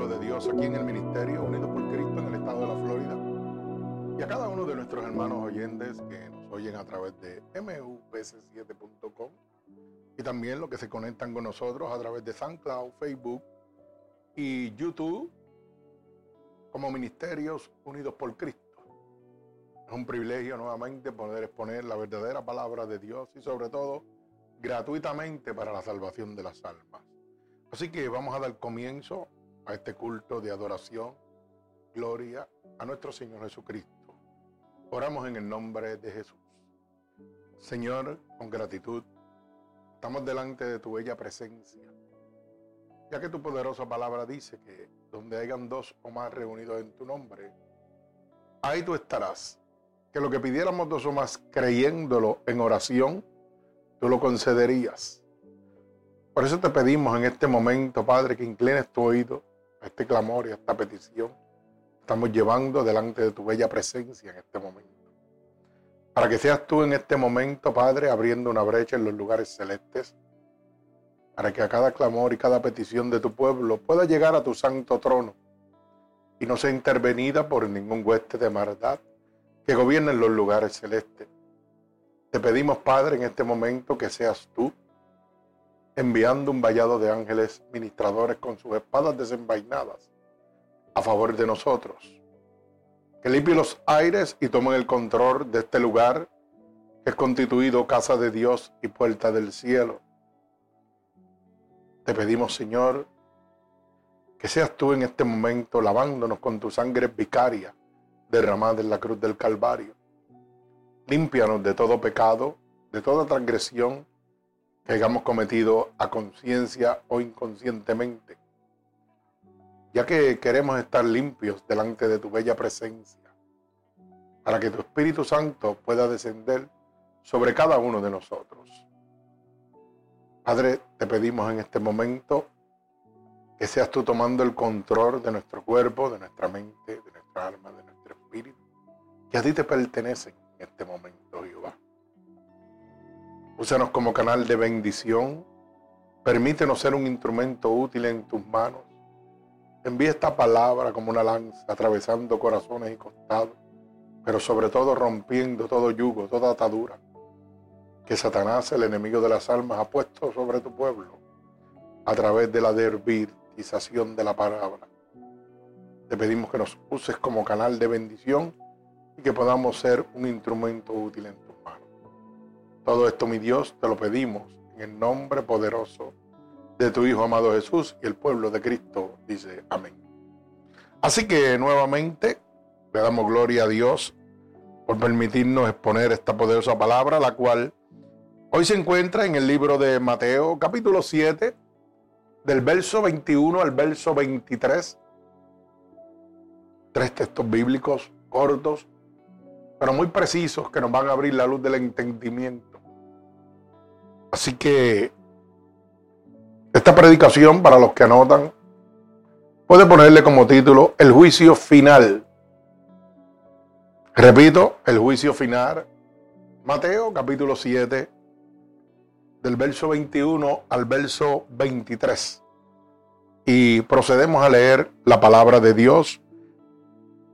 Pueblo de Dios aquí en el Ministerio Unidos por Cristo en el estado de la Florida y a cada uno de nuestros hermanos oyentes que nos oyen a través de mupc7.com y también los que se conectan con nosotros a través de SoundCloud, Facebook y YouTube como Ministerios Unidos por Cristo. Es un privilegio nuevamente poder exponer la verdadera palabra de Dios y sobre todo gratuitamente para la salvación de las almas. Así que vamos a dar comienzo a este culto de adoración, gloria a nuestro Señor Jesucristo. Oramos en el nombre de Jesús. Señor, con gratitud, estamos delante de tu bella presencia, ya que tu poderosa palabra dice que donde hayan dos o más reunidos en tu nombre, ahí tú estarás que lo que pidiéramos dos o más creyéndolo en oración, tú lo concederías. Por eso te pedimos en este momento, Padre, que inclines tu oído a este clamor y a esta petición. Estamos llevando delante de tu bella presencia en este momento. Para que seas tú en este momento, Padre, abriendo una brecha en los lugares celestes, para que a cada clamor y cada petición de tu pueblo pueda llegar a tu santo trono y no sea intervenida por ningún hueste de maldad que gobierna en los lugares celestes. Te pedimos, Padre, en este momento que seas tú enviando un vallado de ángeles ministradores con sus espadas desenvainadas a favor de nosotros. Que limpie los aires y tomen el control de este lugar que es constituido casa de Dios y puerta del cielo. Te pedimos, Señor, que seas tú en este momento lavándonos con tu sangre vicaria derramada en la cruz del Calvario. Límpianos de todo pecado, de toda transgresión que hayamos cometido a conciencia o inconscientemente, ya que queremos estar limpios delante de tu bella presencia, para que tu Espíritu Santo pueda descender sobre cada uno de nosotros. Padre, te pedimos en este momento que seas tú tomando el control de nuestro cuerpo, de nuestra mente, de nuestra alma, de espíritu que a ti te pertenecen en este momento, Jehová. Úsanos como canal de bendición. Permítenos ser un instrumento útil en tus manos. Envía esta palabra como una lanza atravesando corazones y costados, pero sobre todo rompiendo todo yugo, toda atadura que Satanás, el enemigo de las almas, ha puesto sobre tu pueblo a través de la dervitización de la palabra. Te pedimos que nos uses como canal de bendición y que podamos ser un instrumento útil en manos. Todo esto, mi Dios, te lo pedimos en el nombre poderoso de tu Hijo amado Jesús y el pueblo de Cristo dice amén. Así que nuevamente le damos gloria a Dios por permitirnos exponer esta poderosa palabra, la cual hoy se encuentra en el libro de Mateo capítulo 7, del verso 21 al verso 23 tres textos bíblicos cortos, pero muy precisos que nos van a abrir la luz del entendimiento. Así que esta predicación, para los que anotan, puede ponerle como título El juicio final. Repito, el juicio final. Mateo capítulo 7, del verso 21 al verso 23. Y procedemos a leer la palabra de Dios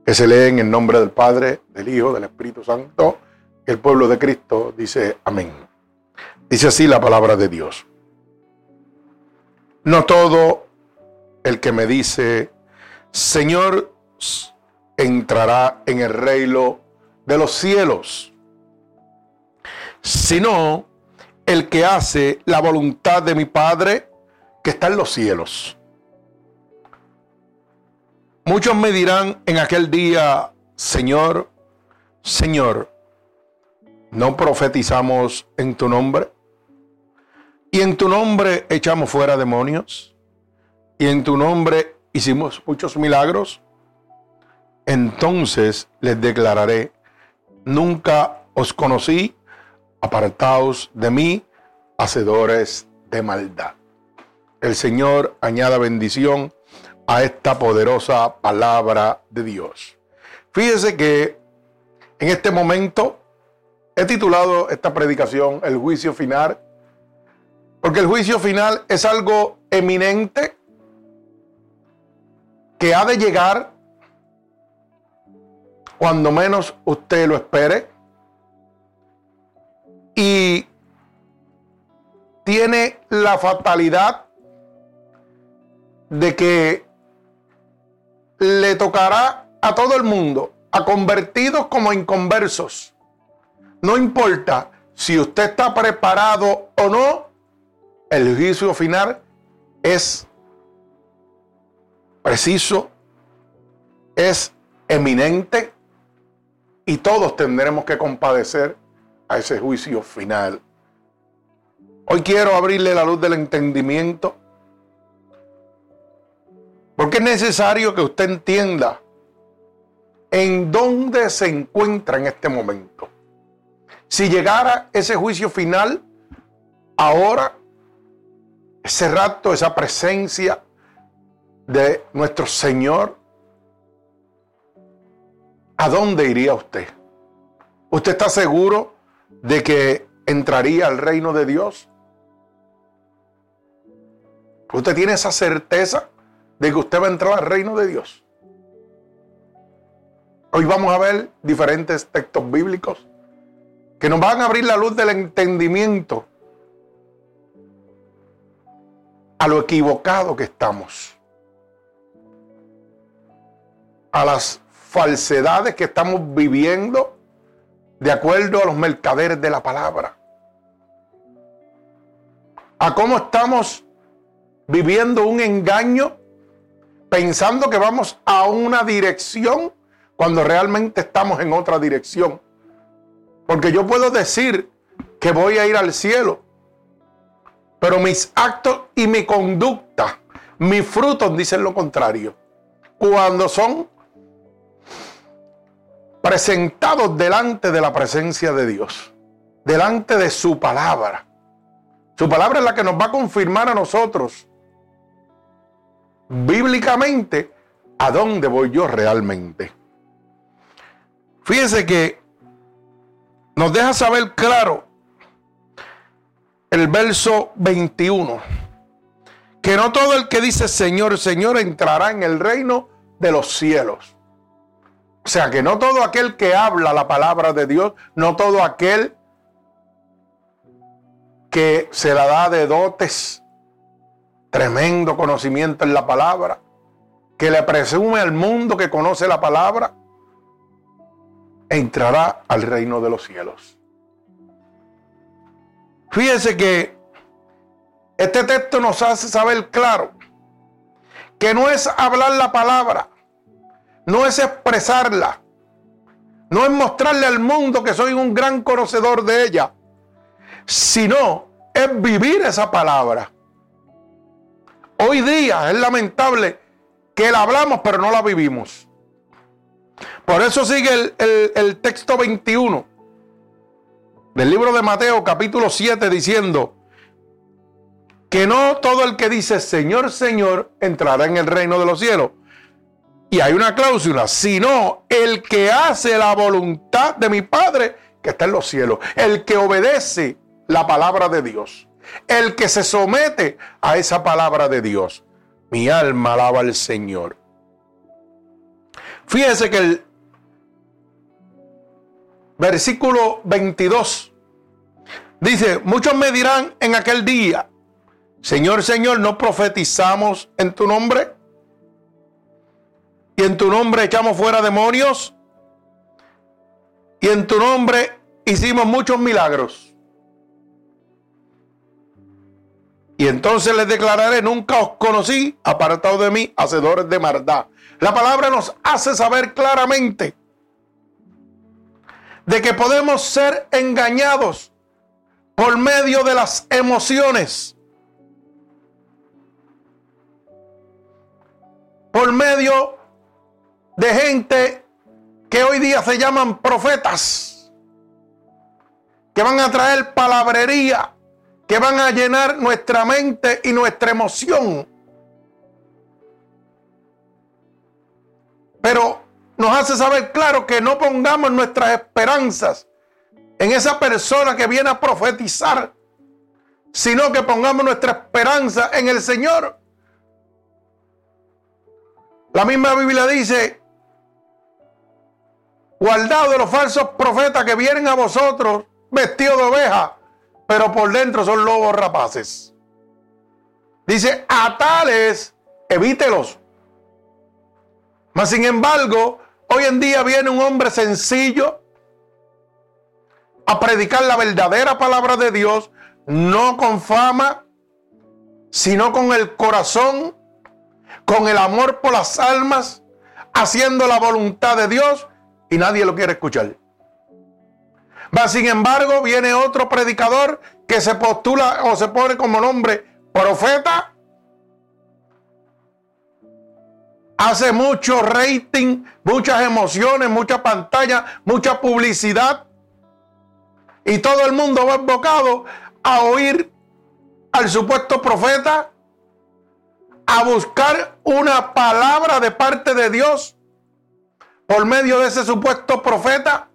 que se lee en el nombre del Padre, del Hijo, del Espíritu Santo. El pueblo de Cristo dice amén. Dice así la palabra de Dios. No todo el que me dice, Señor, entrará en el reino de los cielos, sino el que hace la voluntad de mi Padre que está en los cielos. Muchos me dirán en aquel día, Señor, Señor, ¿no profetizamos en tu nombre? Y en tu nombre echamos fuera demonios. Y en tu nombre hicimos muchos milagros. Entonces les declararé, nunca os conocí, apartaos de mí, hacedores de maldad. El Señor añada bendición a esta poderosa palabra de Dios. Fíjese que en este momento he titulado esta predicación El juicio final, porque el juicio final es algo eminente, que ha de llegar cuando menos usted lo espere. Y tiene la fatalidad de que le tocará a todo el mundo, a convertidos como inconversos. No importa si usted está preparado o no, el juicio final es preciso, es eminente y todos tendremos que compadecer a ese juicio final. Hoy quiero abrirle la luz del entendimiento porque es necesario que usted entienda en dónde se encuentra en este momento. Si llegara ese juicio final, ahora, ese rato, esa presencia de nuestro Señor, ¿a dónde iría usted? ¿Usted está seguro de que entraría al reino de Dios? ¿Usted tiene esa certeza de que usted va a entrar al reino de Dios? Hoy vamos a ver diferentes textos bíblicos que nos van a abrir la luz del entendimiento a lo equivocado que estamos, a las falsedades que estamos viviendo de acuerdo a los mercaderes de la palabra, a cómo estamos viviendo un engaño pensando que vamos a una dirección cuando realmente estamos en otra dirección. Porque yo puedo decir que voy a ir al cielo, pero mis actos y mi conducta, mis frutos dicen lo contrario. Cuando son presentados delante de la presencia de Dios, delante de su palabra. Su palabra es la que nos va a confirmar a nosotros bíblicamente a dónde voy yo realmente. Fíjense que nos deja saber claro el verso 21, que no todo el que dice Señor, Señor entrará en el reino de los cielos. O sea, que no todo aquel que habla la palabra de Dios, no todo aquel que se la da de dotes, tremendo conocimiento en la palabra, que le presume al mundo que conoce la palabra, entrará al reino de los cielos. Fíjense que este texto nos hace saber claro que no es hablar la palabra, no es expresarla, no es mostrarle al mundo que soy un gran conocedor de ella, sino es vivir esa palabra. Hoy día es lamentable que la hablamos pero no la vivimos. Por eso sigue el, texto 21 del libro de Mateo capítulo 7 diciendo que no todo el que dice Señor, Señor entrará en el reino de los cielos. Y hay una cláusula, sino el que hace la voluntad de mi Padre que está en los cielos, el que obedece la palabra de Dios, el que se somete a esa palabra de Dios. Mi alma alaba al Señor. Fíjese que el versículo 22 dice, muchos me dirán en aquel día, Señor, Señor, ¿no profetizamos en tu nombre? Y en tu nombre echamos fuera demonios. Y en tu nombre hicimos muchos milagros. Y entonces les declararé, nunca os conocí, apartado de mí, hacedores de maldad. La palabra nos hace saber claramente de que podemos ser engañados por medio de las emociones, por medio de gente que hoy día se llaman profetas, que van a traer palabrería que van a llenar nuestra mente y nuestra emoción. Pero nos hace saber claro que no pongamos nuestras esperanzas en esa persona que viene a profetizar, sino que pongamos nuestra esperanza en el Señor. La misma Biblia dice, guardado de los falsos profetas que vienen a vosotros vestidos de oveja, pero por dentro son lobos rapaces. Dice, a tales evítelos. Mas sin embargo, hoy en día viene un hombre sencillo a predicar la verdadera palabra de Dios, no con fama, sino con el corazón, con el amor por las almas, haciendo la voluntad de Dios y nadie lo quiere escuchar. Sin embargo, viene otro predicador que se postula o se pone como nombre profeta. Hace mucho rating, muchas emociones, mucha pantalla, mucha publicidad. Y todo el mundo va embocado a oír al supuesto profeta, a buscar una palabra de parte de Dios por medio de ese supuesto profeta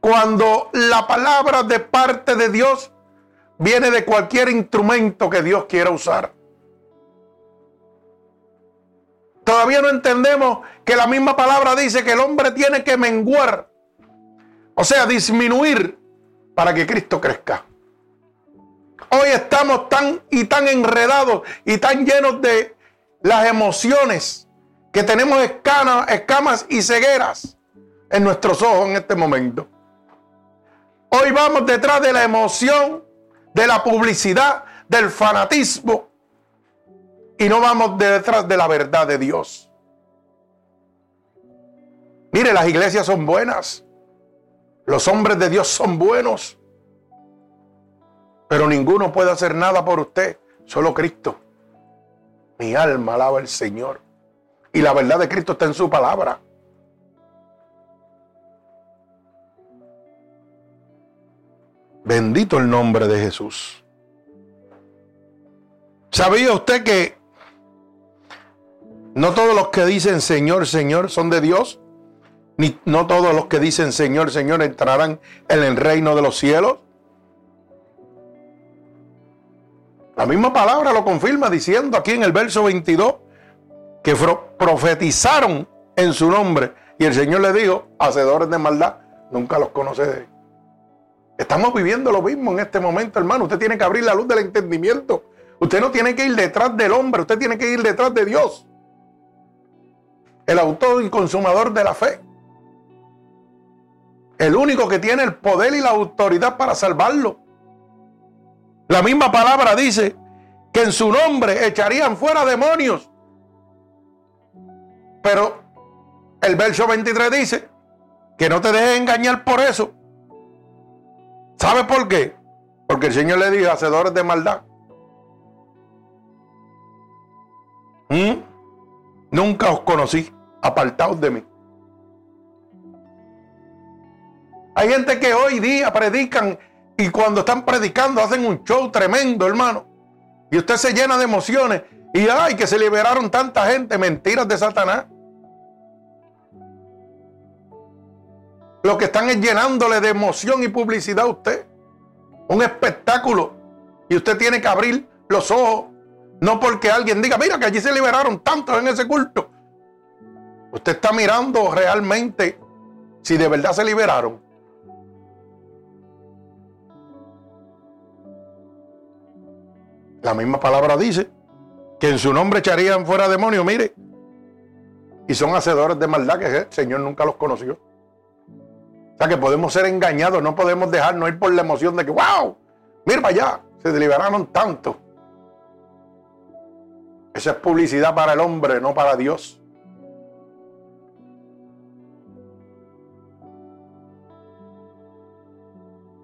cuando la palabra de parte de Dios viene de cualquier instrumento que Dios quiera usar. Todavía no entendemos que la misma palabra dice que el hombre tiene que menguar, o sea, disminuir para que Cristo crezca. Hoy estamos tan y tan enredados y tan llenos de las emociones que tenemos escamas, y cegueras en nuestros ojos en este momento. Hoy vamos detrás de la emoción, de la publicidad, del fanatismo y no vamos detrás de la verdad de Dios. Mire, las iglesias son buenas. Los hombres de Dios son buenos. Pero ninguno puede hacer nada por usted, solo Cristo. Mi alma alaba al Señor. Y la verdad de Cristo está en su palabra. Bendito el nombre de Jesús. ¿Sabía usted que no todos los que dicen Señor, Señor son de Dios? Ni no todos los que dicen Señor, Señor entrarán en el reino de los cielos. La misma palabra lo confirma diciendo aquí en el verso 22 que profetizaron en su nombre y el Señor le dijo, hacedores de maldad, nunca los conoce. Estamos viviendo lo mismo en este momento, hermano. Usted tiene que abrir la luz del entendimiento. Usted no tiene que ir detrás del hombre, usted tiene que ir detrás de Dios. El autor y consumador de la fe. El único que tiene el poder y la autoridad para salvarlo. La misma palabra dice que en su nombre echarían fuera demonios. Pero el verso 23 dice que no te dejes engañar por eso. ¿Sabe por qué? Porque el Señor le dijo, hacedores de maldad. ¿Mm? Nunca os conocí, apartaos de mí. Hay gente que hoy día predican y cuando están predicando hacen un show tremendo, hermano. Y usted se llena de emociones. Y ay, que se liberaron tanta gente, mentiras de Satanás. Lo que están es llenándole de emoción y publicidad a usted. Un espectáculo. Y usted tiene que abrir los ojos. No porque alguien diga, mira que allí se liberaron tantos en ese culto. Usted está mirando realmente si de verdad se liberaron. La misma palabra dice que en su nombre echarían fuera demonios, mire. Y son hacedores de maldad que el Señor nunca los conoció. O sea que podemos ser engañados, no podemos dejarnos ir por la emoción de que, wow, mira para allá, se deliberaron tanto. Esa es publicidad para el hombre, no para Dios.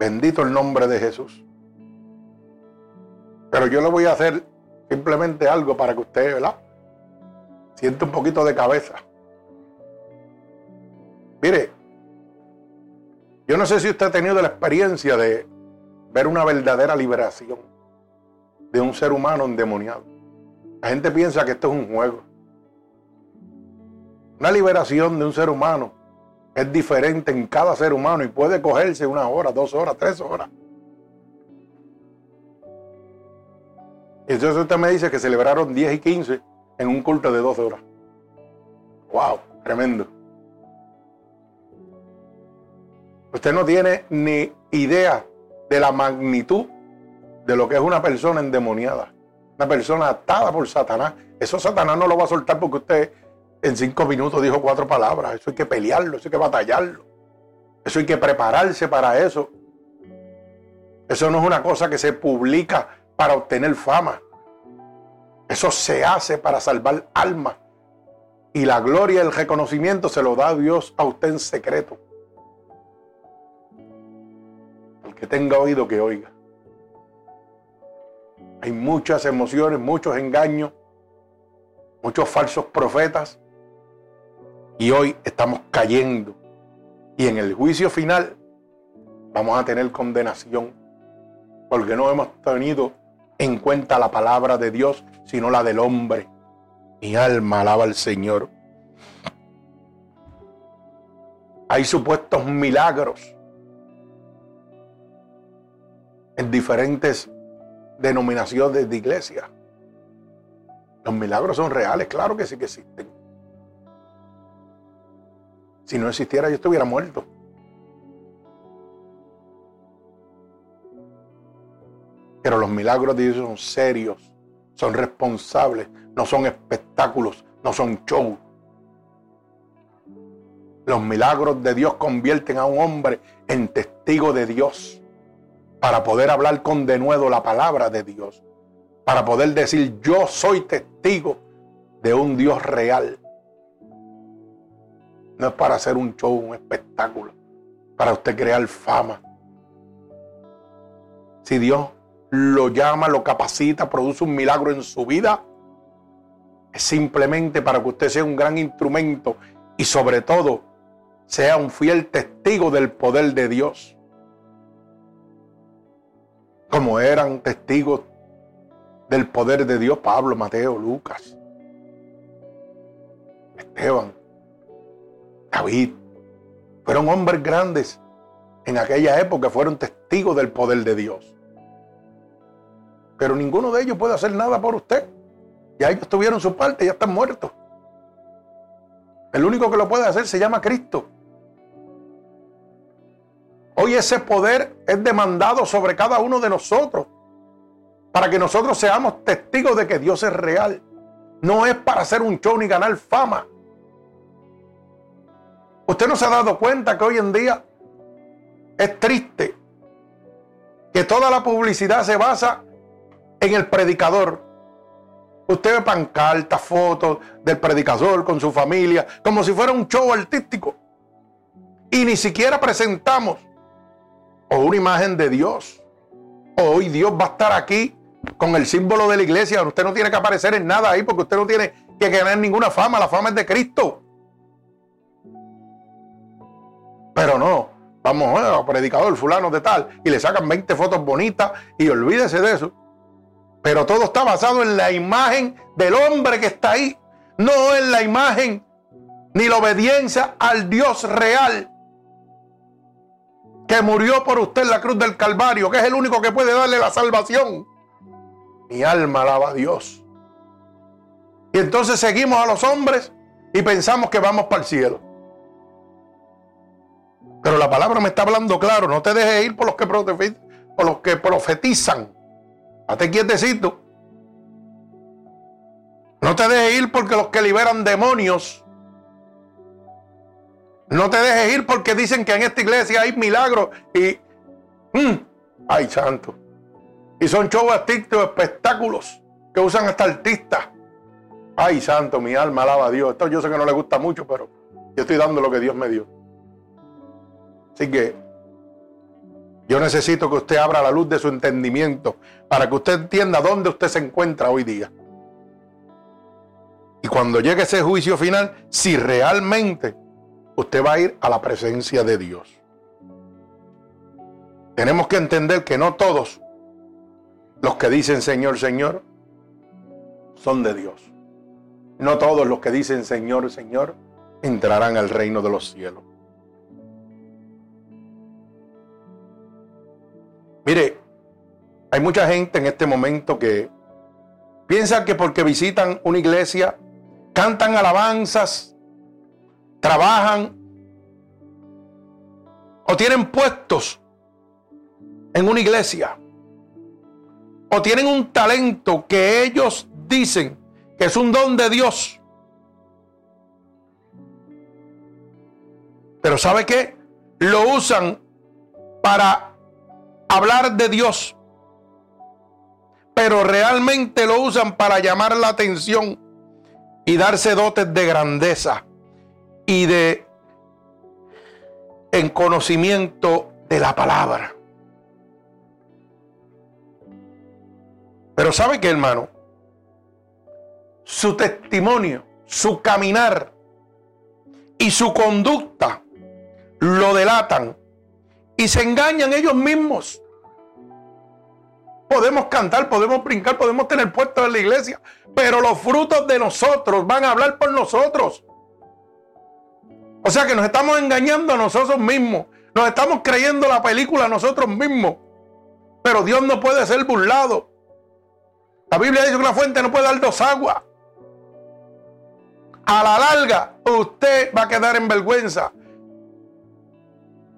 Bendito el nombre de Jesús. Pero yo le voy a hacer simplemente algo para que usted, ¿verdad? Siente un poquito de cabeza. Mire, yo no sé si usted ha tenido la experiencia de ver una verdadera liberación de un ser humano endemoniado. La gente piensa que esto es un juego. Una liberación de un ser humano es diferente en cada ser humano y puede cogerse una hora, dos horas, tres horas. Entonces usted me dice que celebraron 10 y 15 en un culto de 12 horas. ¡Wow! Tremendo. Usted no tiene ni idea de la magnitud de lo que es una persona endemoniada. Una persona atada por Satanás. Eso Satanás no lo va a soltar porque usted en cinco minutos dijo cuatro palabras. Eso hay que pelearlo, eso hay que batallarlo. Eso hay que prepararse para eso. Eso no es una cosa que se publica para obtener fama. Eso se hace para salvar almas. Y la gloria y el reconocimiento se lo da Dios a usted en secreto. El que tenga oído que oiga. Hay muchas emociones, muchos engaños, muchos falsos profetas. Y hoy estamos cayendo. Y en el juicio final vamos a tener condenación. Porque no hemos tenido en cuenta la palabra de Dios, sino la del hombre. Mi alma alaba al Señor. Hay supuestos milagros en diferentes denominaciones de iglesia. Los milagros son reales, claro que sí que existen. Si no existiera, yo estuviera muerto. Pero los milagros de Dios son serios, son responsables, no son espectáculos, no son shows. Los milagros de Dios convierten a un hombre en testigo de Dios para poder hablar con denuedo la palabra de Dios, para poder decir yo soy testigo de un Dios real. No es para hacer un show, un espectáculo, para usted crear fama. Si Dios lo llama, lo capacita, produce un milagro en su vida, es simplemente para que usted sea un gran instrumento y sobre todo sea un fiel testigo del poder de Dios. Como eran testigos del poder de Dios Pablo, Mateo, Lucas, Esteban, David. Fueron hombres grandes en aquella época, fueron testigos del poder de Dios. Pero ninguno de ellos puede hacer nada por usted. Ya ellos tuvieron su parte, ya están muertos. El único que lo puede hacer se llama Cristo. Hoy ese poder es demandado sobre cada uno de nosotros para que nosotros seamos testigos de que Dios es real. No es para hacer un show ni ganar fama. Usted no se ha dado cuenta que hoy en día es triste que toda la publicidad se basa en el predicador. Usted ve pancartas, fotos del predicador con su familia, como si fuera un show artístico. Y ni siquiera presentamos o una imagen de Dios. Hoy Dios va a estar aquí con el símbolo de la iglesia. Usted no tiene que aparecer en nada ahí porque usted no tiene que ganar ninguna fama. La fama es de Cristo. Pero no, vamos a predicador fulano de tal y le sacan 20 fotos bonitas y olvídese de eso. Pero todo está basado en la imagen del hombre que está ahí, no en la imagen ni la obediencia al Dios real que murió por usted en la cruz del Calvario, que es el único que puede darle la salvación. Mi alma alaba a Dios. Y entonces seguimos a los hombres y pensamos que vamos para el cielo. Pero la palabra me está hablando claro, no te dejes ir por los que, profetizan. Hazte quietecito. No te dejes ir porque los que liberan demonios. No te dejes ir porque dicen que en esta iglesia hay milagros y... Mm, ay, santo. Y son shows artísticos, espectáculos que usan hasta artistas. Ay, santo, mi alma alaba a Dios. Esto yo sé que no le gusta mucho, pero yo estoy dando lo que Dios me dio. Así que yo necesito que usted abra la luz de su entendimiento para que usted entienda dónde usted se encuentra hoy día. Y cuando llegue ese juicio final, si realmente usted va a ir a la presencia de Dios. Tenemos que entender que no todos los que dicen Señor, Señor, son de Dios. No todos los que dicen Señor, Señor, entrarán al reino de los cielos. Mire, hay mucha gente en este momento que Piensan que porque visitan una iglesia, cantan alabanzas, trabajan o tienen puestos en una iglesia o tienen un talento que ellos dicen que es un don de Dios. Pero ¿sabe qué? Lo usan para hablar de Dios. Pero realmente lo usan para llamar la atención y darse dotes de grandeza y de en conocimiento de la palabra. Pero ¿sabe qué, hermano? Su testimonio, su caminar y su conducta lo delatan y se engañan ellos mismos. Podemos cantar, podemos brincar, podemos tener puestos en la iglesia, pero los frutos de nosotros van a hablar por nosotros. O sea que nos estamos engañando a nosotros mismos. Nos estamos creyendo la película a nosotros mismos. Pero Dios no puede ser burlado. La Biblia dice que una fuente no puede dar dos aguas. A la larga, usted va a quedar en vergüenza.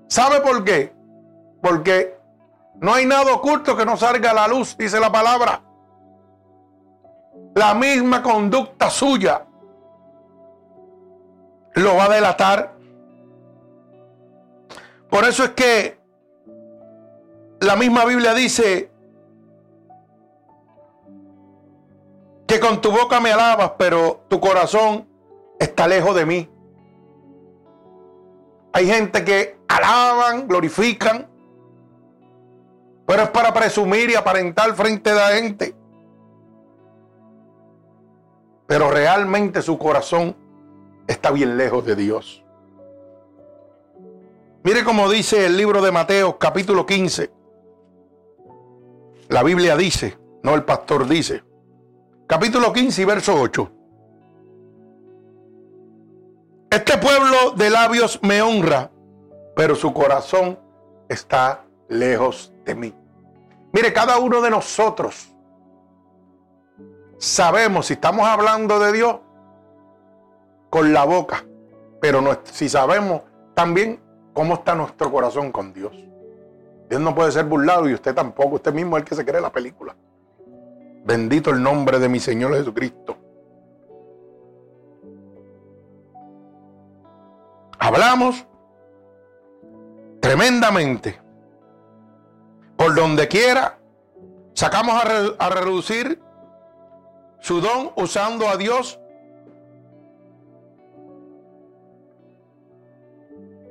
¿Sabe por qué? Porque no hay nada oculto que no salga a la luz, dice la palabra. La misma conducta suya lo va a delatar. Por eso es que la misma Biblia dice que con tu boca me alabas, pero tu corazón está lejos de mí. Hay gente que alaban, glorifican, pero es para presumir y aparentar frente de la gente. Pero realmente su corazón está bien lejos de Dios. Mire cómo dice el libro de Mateo capítulo 15. La Biblia dice, no el pastor dice. Capítulo 15 y verso 8. Este pueblo de labios me honra, pero su corazón está lejos mí. Mire, cada uno de nosotros sabemos si estamos hablando de Dios con la boca, pero no, si sabemos también cómo está nuestro corazón con Dios. Dios no puede ser burlado y usted tampoco, usted mismo es el que se cree la película. Bendito el nombre de mi Señor Jesucristo. Hablamos tremendamente. Por donde quiera, sacamos a, reducir su don usando a Dios.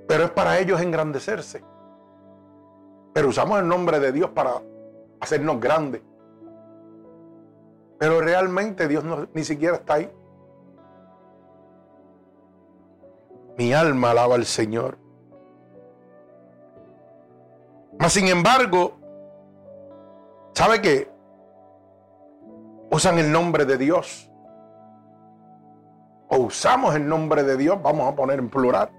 Pero es para ellos engrandecerse. Pero usamos el nombre de Dios para hacernos grandes. Pero realmente Dios no, ni siquiera está ahí. Mi alma alaba al Señor. Mas sin embargo, ¿sabe qué? Usan el nombre de Dios. O usamos el nombre de Dios, vamos a poner en plural.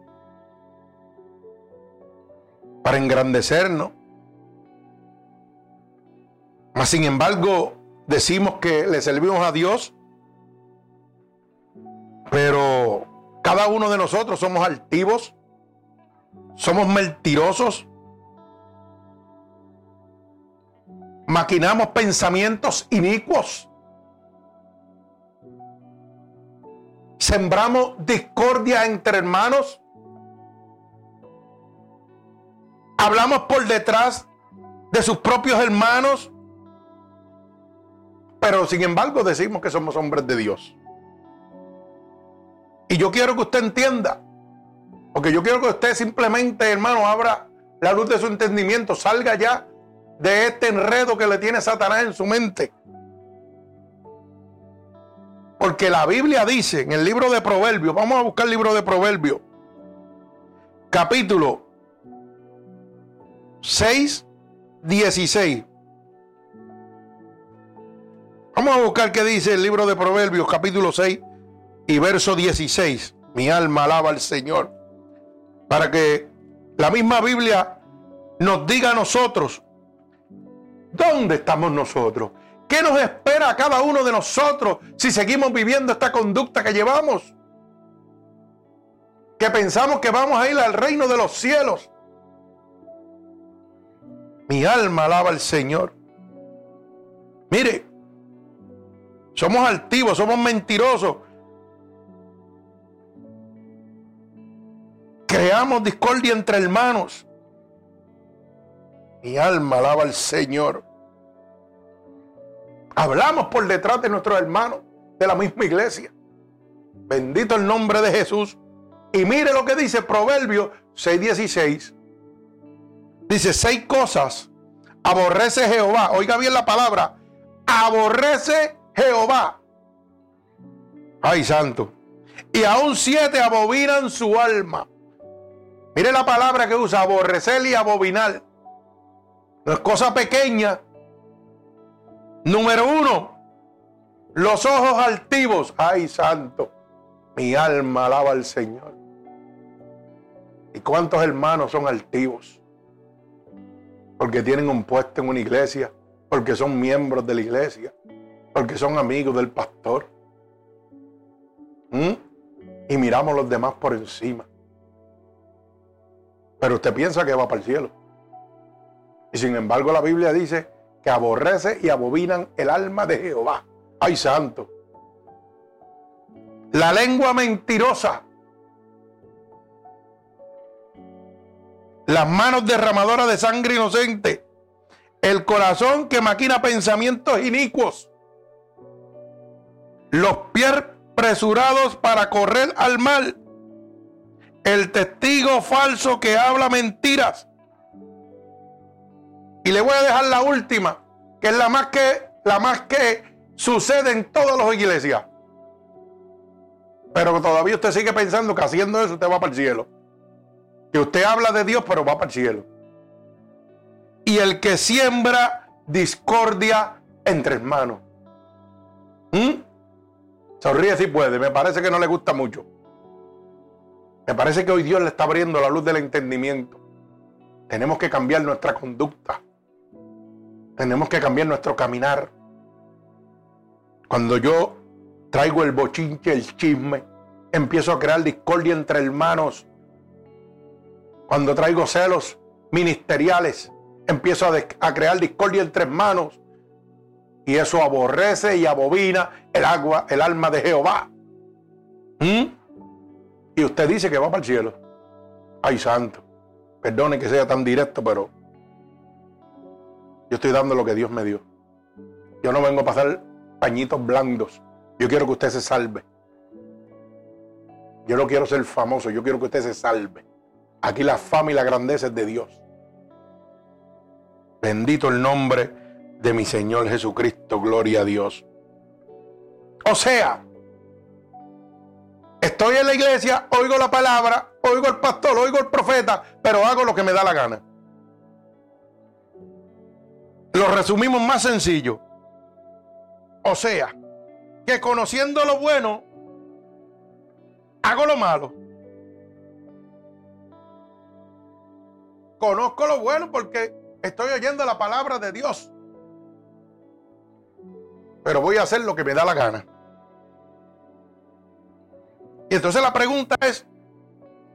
Para engrandecernos. Mas sin embargo, decimos que le servimos a Dios, pero cada uno de nosotros somos altivos, somos mentirosos, maquinamos pensamientos inicuos, sembramos discordia entre hermanos, hablamos por detrás de sus propios hermanos, pero sin embargo decimos que somos hombres de Dios. Y yo quiero que usted entienda, porque yo quiero que usted simplemente, hermano, abra la luz de su entendimiento, salga ya de este enredo que le tiene Satanás en su mente. Porque la Biblia dice en el libro de Proverbios, vamos a buscar el libro de Proverbios, capítulo 6, 16. Vamos a buscar qué dice el libro de Proverbios, capítulo 6 y verso 16. Mi alma alaba al Señor. Para que la misma Biblia nos diga a nosotros, ¿dónde estamos nosotros? ¿Qué nos espera a cada uno de nosotros si seguimos viviendo esta conducta que llevamos? Que pensamos que vamos a ir al reino de los cielos. Mi alma alaba al Señor. Mire, somos altivos, somos mentirosos. Creamos discordia entre hermanos. Mi alma alaba al Señor. Hablamos por detrás de nuestros hermanos de la misma iglesia. Bendito el nombre de Jesús. Y mire lo que dice Proverbio 6:16. Dice, seis cosas aborrece Jehová. Oiga bien la palabra. Aborrece Jehová. Ay, santo. Y aún siete abominan su alma. Mire la palabra que usa, aborrecer y abominar. No es cosa pequeña. Número uno, los ojos altivos. Ay, santo. Mi alma alaba al Señor. ¿Y cuántos hermanos son altivos? Porque tienen un puesto en una iglesia, porque son miembros de la iglesia, porque son amigos del pastor. ¿Mm? Y miramos a los demás por encima. Pero usted piensa que va para el cielo. Y sin embargo la Biblia dice que aborrece y abominan el alma de Jehová. Ay santo. La lengua mentirosa. Las manos derramadoras de sangre inocente. El corazón que maquina pensamientos inicuos. Los pies presurados para correr al mal. El testigo falso que habla mentiras. Y le voy a dejar la última, que es la más que, la más que sucede en todas las iglesias. Pero todavía usted sigue pensando que haciendo eso usted va para el cielo. Que usted habla de Dios, pero va para el cielo. Y el que siembra discordia entre hermanos. ¿Mm? Sonríe si puede. Me parece que no le gusta mucho. Me parece que hoy Dios le está abriendo la luz del entendimiento. Tenemos que cambiar nuestra conducta. Tenemos que cambiar nuestro caminar. Cuando yo traigo el bochinche, el chisme, empiezo a crear discordia entre hermanos. Cuando traigo celos ministeriales, empiezo a, crear discordia entre hermanos. Y eso aborrece y abobina el agua, el alma de Jehová. ¿Mm? Y usted dice que va para el cielo. Ay, santo. Perdone que sea tan directo, pero yo estoy dando lo que Dios me dio. Yo no vengo a pasar pañitos blandos. Yo quiero que usted se salve. Yo no quiero ser famoso, yo quiero que usted se salve. Aquí la fama y la grandeza es de Dios. Bendito el nombre de mi Señor Jesucristo, gloria a Dios. O sea, estoy en la iglesia, oigo la palabra, oigo el pastor, oigo el profeta, pero hago lo que me da la gana. Lo resumimos más sencillo. O sea, que conociendo lo bueno, hago lo malo. Conozco lo bueno porque estoy oyendo la palabra de Dios. Pero voy a hacer lo que me da la gana. Y entonces la pregunta es,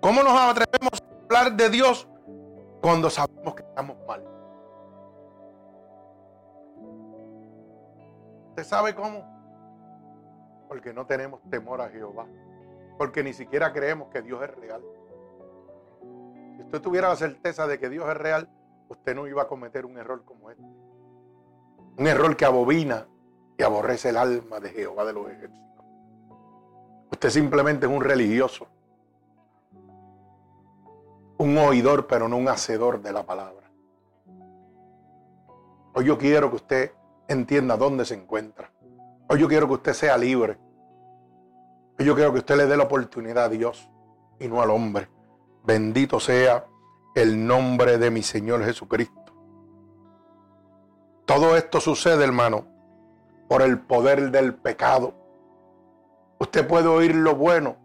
¿cómo nos atrevemos a hablar de Dios cuando sabemos que estamos mal? ¿Usted sabe cómo? Porque no tenemos temor a Jehová. Porque ni siquiera creemos que Dios es real. Si usted tuviera la certeza de que Dios es real, usted no iba a cometer un error como este. Un error que abobina y aborrece el alma de Jehová de los ejércitos. Usted simplemente es un religioso. Un oidor, pero no un hacedor de la palabra. Hoy yo quiero que usted entienda dónde se encuentra. Hoy yo quiero que usted sea libre. Hoy yo quiero que usted le dé la oportunidad a Dios y no al hombre. Bendito sea el nombre de mi Señor Jesucristo. Todo esto sucede, hermano, por el poder del pecado. Usted puede oír lo bueno,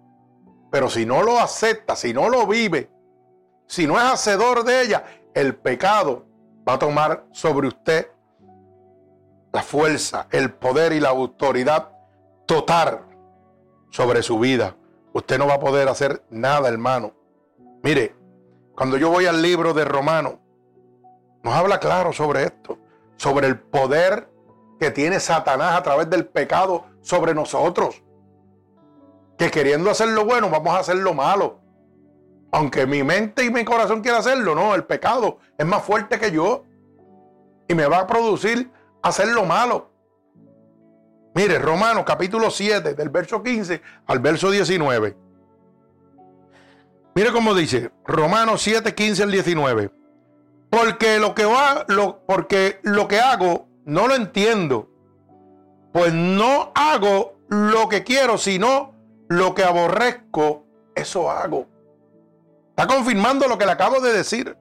pero si no lo acepta, si no lo vive, si no es hacedor de ella, el pecado va a tomar sobre usted la fuerza, el poder y la autoridad total sobre su vida. Usted no va a poder hacer nada, hermano. Mire, cuando yo voy al libro de Romano, nos habla claro sobre esto, sobre el poder que tiene Satanás a través del pecado sobre nosotros. Que queriendo hacer lo bueno, vamos a hacer lo malo. Aunque mi mente y mi corazón quieran hacerlo, no, el pecado es más fuerte que yo. Y me va a producir hacer lo malo. Mire, Romanos capítulo 7, del verso 15 al verso 19. Mire cómo dice, Romanos 7, 15 al 19. Porque lo que, va, lo, porque lo que hago no lo entiendo. Pues no hago lo que quiero, sino lo que aborrezco, eso hago. Está confirmando lo que le acabo de decir.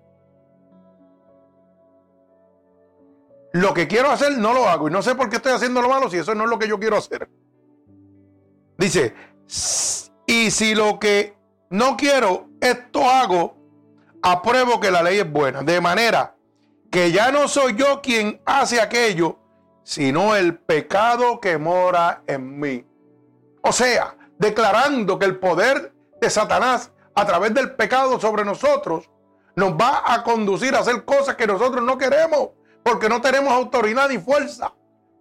Lo que quiero hacer no lo hago y no sé por qué estoy haciendo lo malo si eso no es lo que yo quiero hacer. Dice, y si lo que no quiero, esto hago, apruebo que la ley es buena. De manera que ya no soy yo quien hace aquello, sino el pecado que mora en mí. O sea, declarando que el poder de Satanás a través del pecado sobre nosotros nos va a conducir a hacer cosas que nosotros no queremos, porque no tenemos autoridad ni fuerza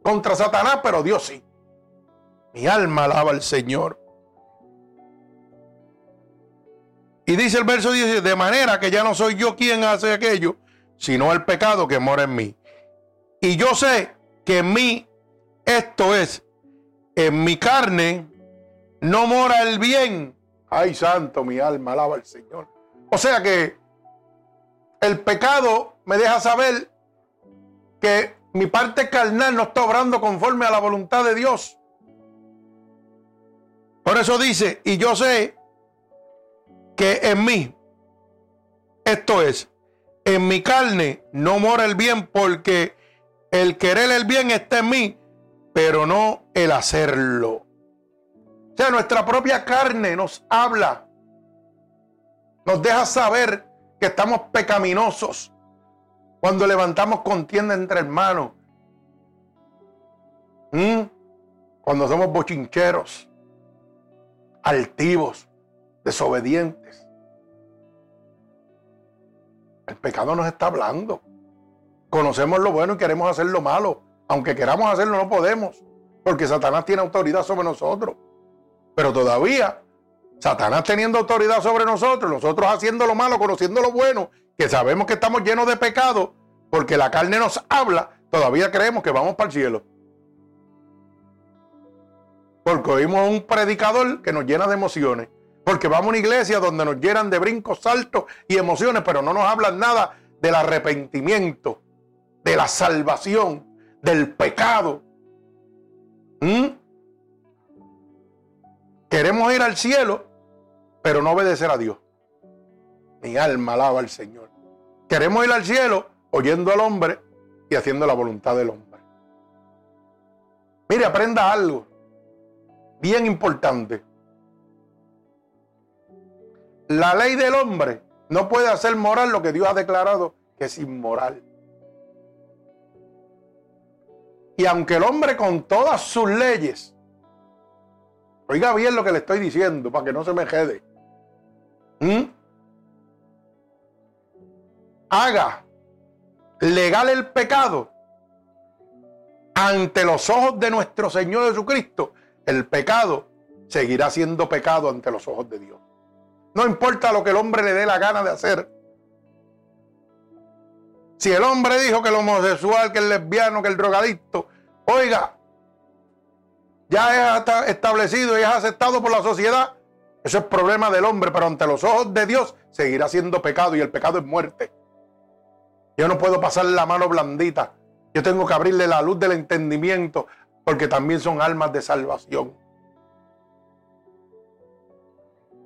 contra Satanás, pero Dios sí. Mi alma alaba al Señor. Y dice el verso 10, de manera que ya no soy yo quien hace aquello, sino el pecado que mora en mí. Y yo sé que en mí, esto es, en mi carne, no mora el bien. Ay, santo, mi alma alaba al Señor. O sea que el pecado me deja saber que mi parte carnal no está obrando conforme a la voluntad de Dios. Por eso dice, y yo sé que en mí, esto es, en mi carne no mora el bien porque el querer el bien está en mí, pero no el hacerlo. O sea, nuestra propia carne nos habla, nos deja saber que estamos pecaminosos cuando levantamos contienda entre hermanos, cuando somos bochincheros, altivos, desobedientes. El pecado nos está hablando. Conocemos lo bueno y queremos hacer lo malo. Aunque queramos hacerlo, no podemos. Porque Satanás tiene autoridad sobre nosotros. Pero todavía, Satanás teniendo autoridad sobre nosotros, nosotros haciendo lo malo, conociendo lo bueno, que sabemos que estamos llenos de pecado, porque la carne nos habla, todavía creemos que vamos para el cielo. Porque oímos un predicador que nos llena de emociones. Porque vamos a una iglesia donde nos llenan de brincos, saltos y emociones, pero no nos hablan nada del arrepentimiento, de la salvación, del pecado. ¿Mm? Queremos ir al cielo, pero no obedecer a Dios. Mi alma alaba al Señor. Queremos ir al cielo oyendo al hombre y haciendo la voluntad del hombre. Mire, aprenda algo bien importante. La ley del hombre no puede hacer moral lo que Dios ha declarado que es inmoral. Y aunque el hombre con todas sus leyes Oiga bien lo que le estoy diciendo para que no se me. ¿Mm? Haga legal el pecado ante los ojos de nuestro Señor Jesucristo. El pecado seguirá siendo pecado ante los ojos de Dios. No importa lo que el hombre le dé la gana de hacer. Si el hombre dijo que el homosexual, que el lesbiano, que el drogadicto, oiga, ya es establecido y es aceptado por la sociedad, eso es problema del hombre, pero ante los ojos de Dios seguirá siendo pecado y el pecado es muerte. Yo no puedo pasar la mano blandita. Yo tengo que abrirle la luz del entendimiento porque también son almas de salvación.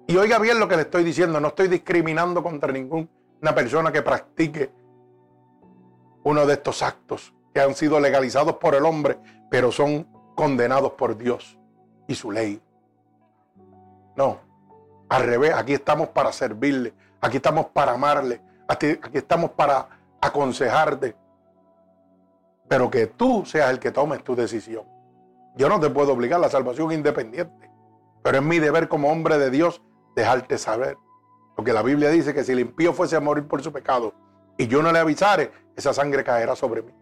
Y oiga bien lo que le estoy diciendo, no estoy discriminando contra ninguna persona que practique uno de estos actos que han sido legalizados por el hombre, pero son condenados por Dios y su ley. No, al revés, aquí estamos para servirle, aquí estamos para amarle, aquí, estamos para aconsejarte. pero que tú seas el que tomes tu decisión. Yo no te puedo obligar, la salvación independiente, pero es mi deber como hombre de Dios dejarte saber. Porque la Biblia dice que si el impío fuese a morir por su pecado y yo no le avisare, esa sangre caerá sobre mí.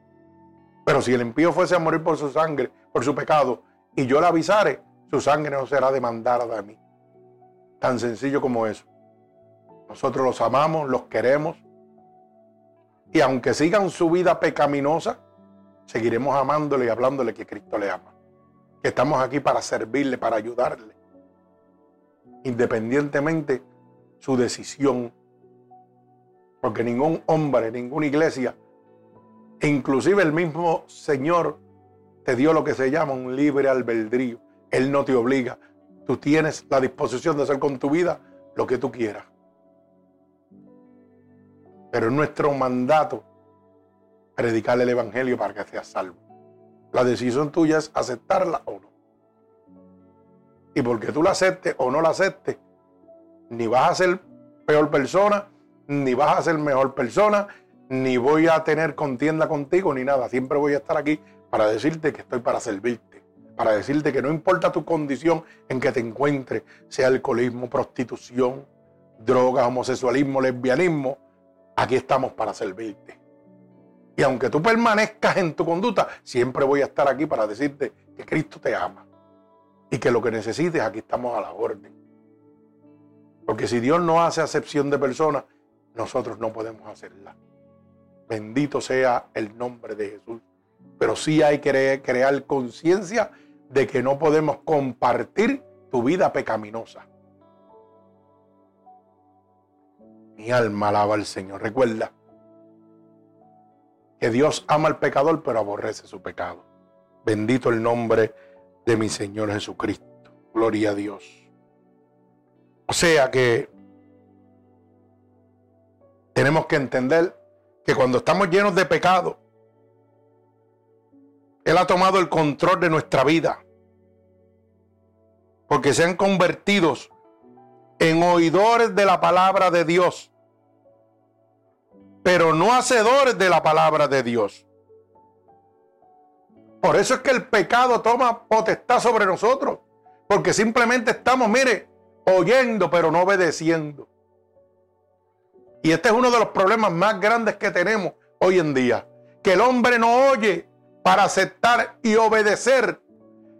Pero si el impío fuese a morir por su sangre, por su pecado, y yo le avisare, su sangre no será demandada de mí. Tan sencillo como eso. Nosotros los amamos, los queremos. Y aunque sigan su vida pecaminosa, seguiremos amándole y hablándole que Cristo le ama. Que estamos aquí para servirle, para ayudarle. Independientemente su decisión. Porque ningún hombre, ninguna iglesia, inclusive el mismo Señor, te dio lo que se llama un libre albedrío. Él no te obliga. Tú tienes la disposición de hacer con tu vida lo que tú quieras. Pero es nuestro mandato predicarle el Evangelio para que seas salvo. La decisión tuya es aceptarla o no. Y porque tú la aceptes o no la aceptes, ni vas a ser peor persona, ni vas a ser mejor persona, ni voy a tener contienda contigo, ni nada. Siempre voy a estar aquí para decirte que estoy para servirte, para decirte que no importa tu condición en que te encuentres, sea alcoholismo, prostitución, drogas, homosexualismo, lesbianismo, aquí estamos para servirte. Y aunque tú permanezcas en tu conducta, siempre voy a estar aquí para decirte que Cristo te ama y que lo que necesites, aquí estamos a la orden. Porque si Dios no hace acepción de personas, nosotros no podemos hacerla. Bendito sea el nombre de Jesús. Pero sí hay que crear conciencia de que no podemos compartir tu vida pecaminosa. Mi alma alaba al Señor. Recuerda que Dios ama al pecador, pero aborrece su pecado. Bendito el nombre de mi Señor Jesucristo. Gloria a Dios. O sea que tenemos que entender que cuando estamos llenos de pecado, Él ha tomado el control de nuestra vida. Porque se han convertido en oidores de la palabra de Dios, pero no hacedores de la palabra de Dios. Por eso es que el pecado toma potestad sobre nosotros, porque simplemente estamos, mire, oyendo, pero no obedeciendo. Y este es uno de los problemas más grandes que tenemos hoy en día, que el hombre no oye para aceptar y obedecer.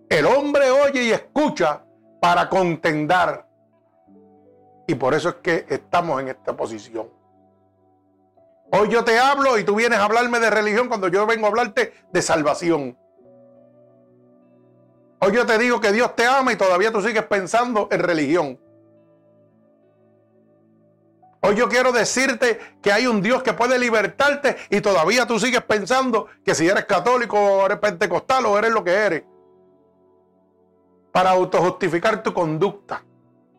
El hombre oye y escucha para contendar. Y por eso es que estamos en esta posición. Hoy yo te hablo y tú vienes a hablarme de religión cuando yo vengo a hablarte de salvación. Hoy yo te digo que Dios te ama y todavía tú sigues pensando en religión. Hoy yo quiero decirte que hay un Dios que puede libertarte y todavía tú sigues pensando que si eres católico o eres pentecostal o eres lo que eres. Para autojustificar tu conducta.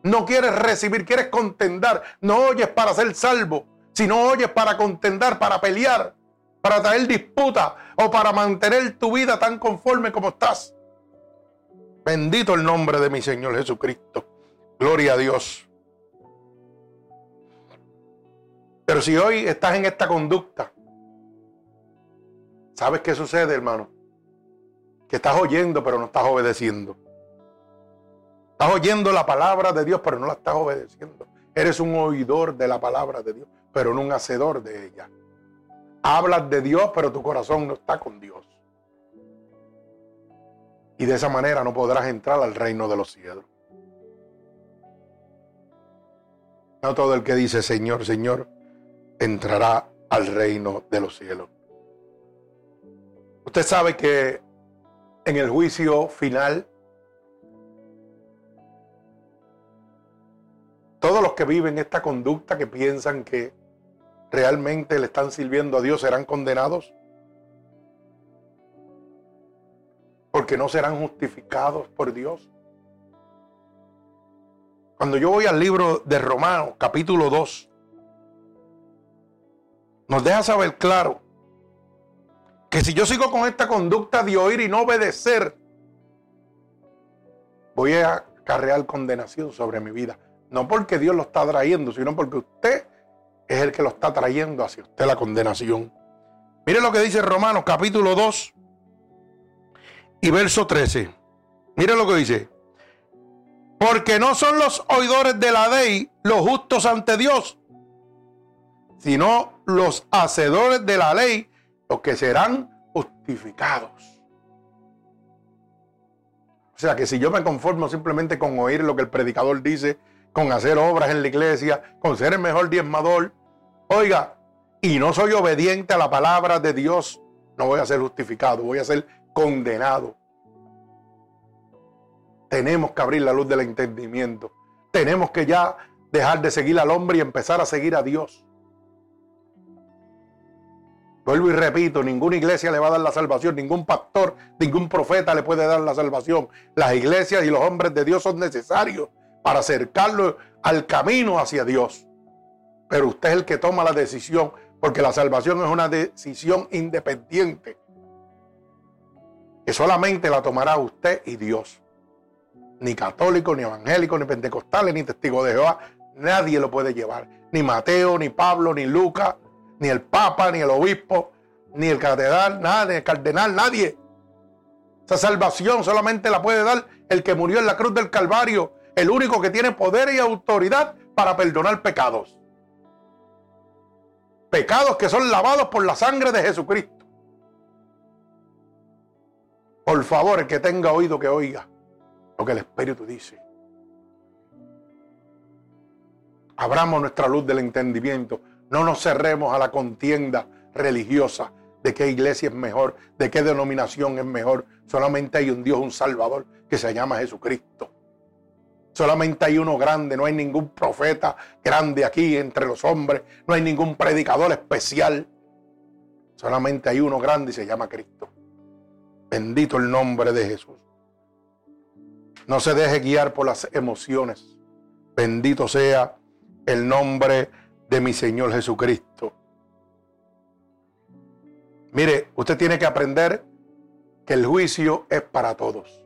No quieres recibir, quieres contendar. No oyes para ser salvo, sino oyes para contendar, para pelear, para traer disputa o para mantener tu vida tan conforme como estás. Bendito el nombre de mi Señor Jesucristo. Gloria a Dios. Pero si hoy estás en esta conducta, ¿sabes qué sucede, hermano? Que estás oyendo, pero no estás obedeciendo. Estás oyendo la palabra de Dios, pero no la estás obedeciendo. Eres un oidor de la palabra de Dios, pero no un hacedor de ella. Hablas de Dios, pero tu corazón no está con Dios. Y de esa manera no podrás entrar al reino de los cielos. No todo el que dice Señor, Señor, entrará al reino de los cielos. Usted sabe que en el juicio final Todos los que viven esta conducta, que piensan que realmente le están sirviendo a Dios, serán condenados. Porque no serán justificados por Dios. Cuando yo voy al libro de Romanos, capítulo 2, nos deja saber claro que si yo sigo con esta conducta de oír y no obedecer, voy a acarrear condenación sobre mi vida. No porque Dios lo está trayendo, sino porque usted es el que lo está trayendo hacia usted la condenación. Mire lo que dice Romanos capítulo 2 y verso 13. Mire lo que dice. Porque no son los oidores de la ley los justos ante Dios, sino los hacedores de la ley los que serán justificados. O sea que si yo me conformo simplemente con oír lo que el predicador dice, con hacer obras en la iglesia, con ser el mejor diezmador, oiga, y no soy obediente a la palabra de Dios, no voy a ser justificado, voy a ser condenado. Tenemos que abrir la luz del entendimiento. Tenemos que ya dejar de seguir al hombre y empezar a seguir a Dios. Vuelvo y repito, ninguna iglesia le va a dar la salvación, ningún pastor, ningún profeta le puede dar la salvación. Las iglesias y los hombres de Dios son necesarios para acercarlo al camino hacia Dios. Pero usted es el que toma la decisión, porque la salvación es una decisión independiente, que solamente la tomará usted y Dios. Ni católico, ni evangélico, ni pentecostales, ni testigo de Jehová, nadie lo puede llevar. Ni Mateo, ni Pablo, ni Lucas, ni el Papa, ni el obispo, ni el catedral, ni el cardenal, nadie. Esa salvación solamente la puede dar el que murió en la cruz del Calvario, el único que tiene poder y autoridad para perdonar pecados. Pecados que son lavados por la sangre de Jesucristo. Por favor, el que tenga oído que oiga lo que el Espíritu dice. Abramos nuestra luz del entendimiento no nos cerremos a la contienda religiosa de qué iglesia es mejor, de qué denominación es mejor. Solamente hay un Dios, un Salvador, que se llama Jesucristo. Solamente hay uno grande, no hay ningún profeta grande aquí entre los hombres, no hay ningún predicador especial. Solamente hay uno grande y se llama Cristo. Bendito el nombre de Jesús. No se deje guiar por las emociones. Bendito sea el nombre de mi Señor Jesucristo. Mire, usted tiene que aprender que el juicio es para todos.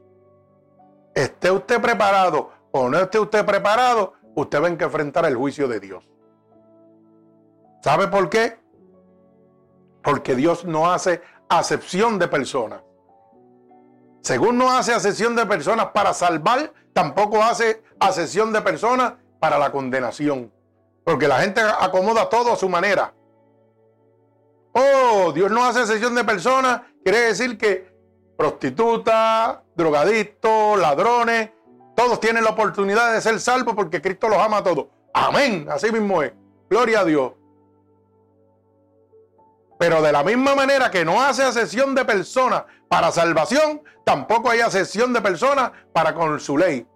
Esté usted preparado o no esté usted preparado, usted va que enfrentar el juicio de Dios. ¿Sabe por qué? Porque Dios no hace acepción de personas. Según no hace acepción de personas para salvar, tampoco hace acepción de personas para la condenación. Porque la gente acomoda todo a su manera. Oh, Dios no hace sesión de personas. Quiere decir que prostitutas, drogadictos, ladrones, todos tienen la oportunidad de ser salvos porque Cristo los ama a todos. Amén. Así mismo es. Gloria a Dios. Pero de la misma manera que no hace asesión de personas para salvación, tampoco hay asesión de personas para con su ley.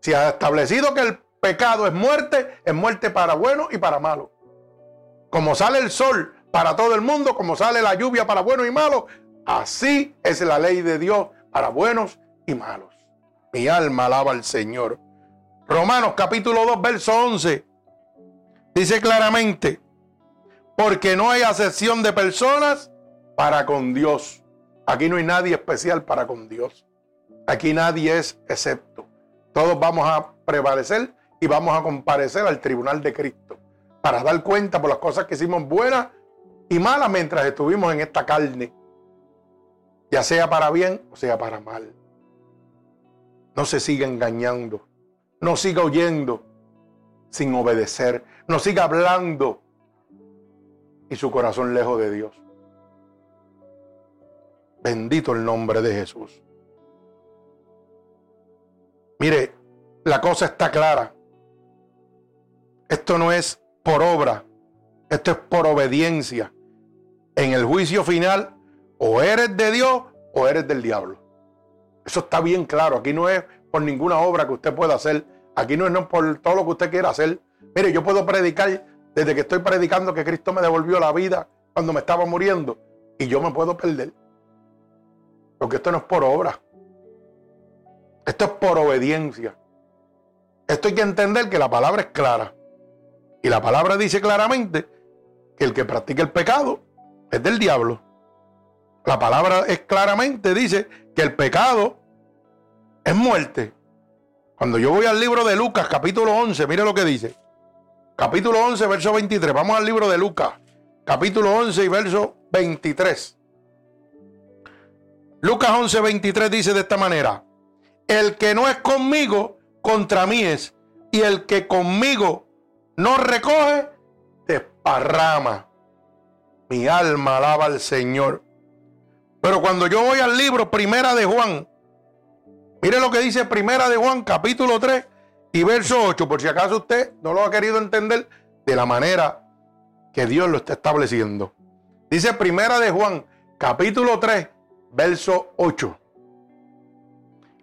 Si ha establecido que el pecado es muerte, es muerte para bueno y para malo. Como sale el sol para todo el mundo, como sale la lluvia para bueno y malo, así es la ley de Dios para buenos y malos. Mi alma alaba al Señor. Romanos capítulo 2, verso 11. Dice claramente, porque no hay acepción de personas para con Dios. Aquí no hay nadie especial para con Dios. Aquí nadie es excepto. Todos vamos a prevalecer y vamos a comparecer al tribunal de Cristo para dar cuenta por las cosas que hicimos buenas y malas mientras estuvimos en esta carne, ya sea para bien o sea para mal. No se siga engañando, no siga oyendo sin obedecer, no siga hablando y su corazón lejos de Dios. Bendito el nombre de Jesús. Mire, la cosa está clara. Esto no es por obra, esto es por obediencia. En el juicio final, o eres de Dios o eres del diablo. Eso está bien claro. Aquí no es por ninguna obra que usted pueda hacer. Aquí no es por todo lo que usted quiera hacer. Mire, yo puedo predicar desde que estoy predicando que Cristo me devolvió la vida cuando me estaba muriendo. Y yo me puedo perder. Porque esto no es por obra. Esto es por obediencia. Esto hay que entender que la palabra es clara. Y la palabra dice claramente que el que practica el pecado es del diablo. La palabra es claramente dice que el pecado es muerte. Cuando yo voy al libro de Lucas, capítulo 11, mire lo que dice. Capítulo 11, verso 23. Vamos al libro de Lucas, capítulo 11 y verso 23. Lucas 11, 23 dice de esta manera, el que no es conmigo, contra mí es, y el que conmigo no recoge, desparrama. Mi alma alaba al Señor. Pero cuando yo voy al libro Primera de Juan, mire lo que dice Primera de Juan, capítulo 3 y verso 8, por si acaso usted no lo ha querido entender de la manera que Dios lo está estableciendo. Dice Primera de Juan, capítulo 3, verso 8.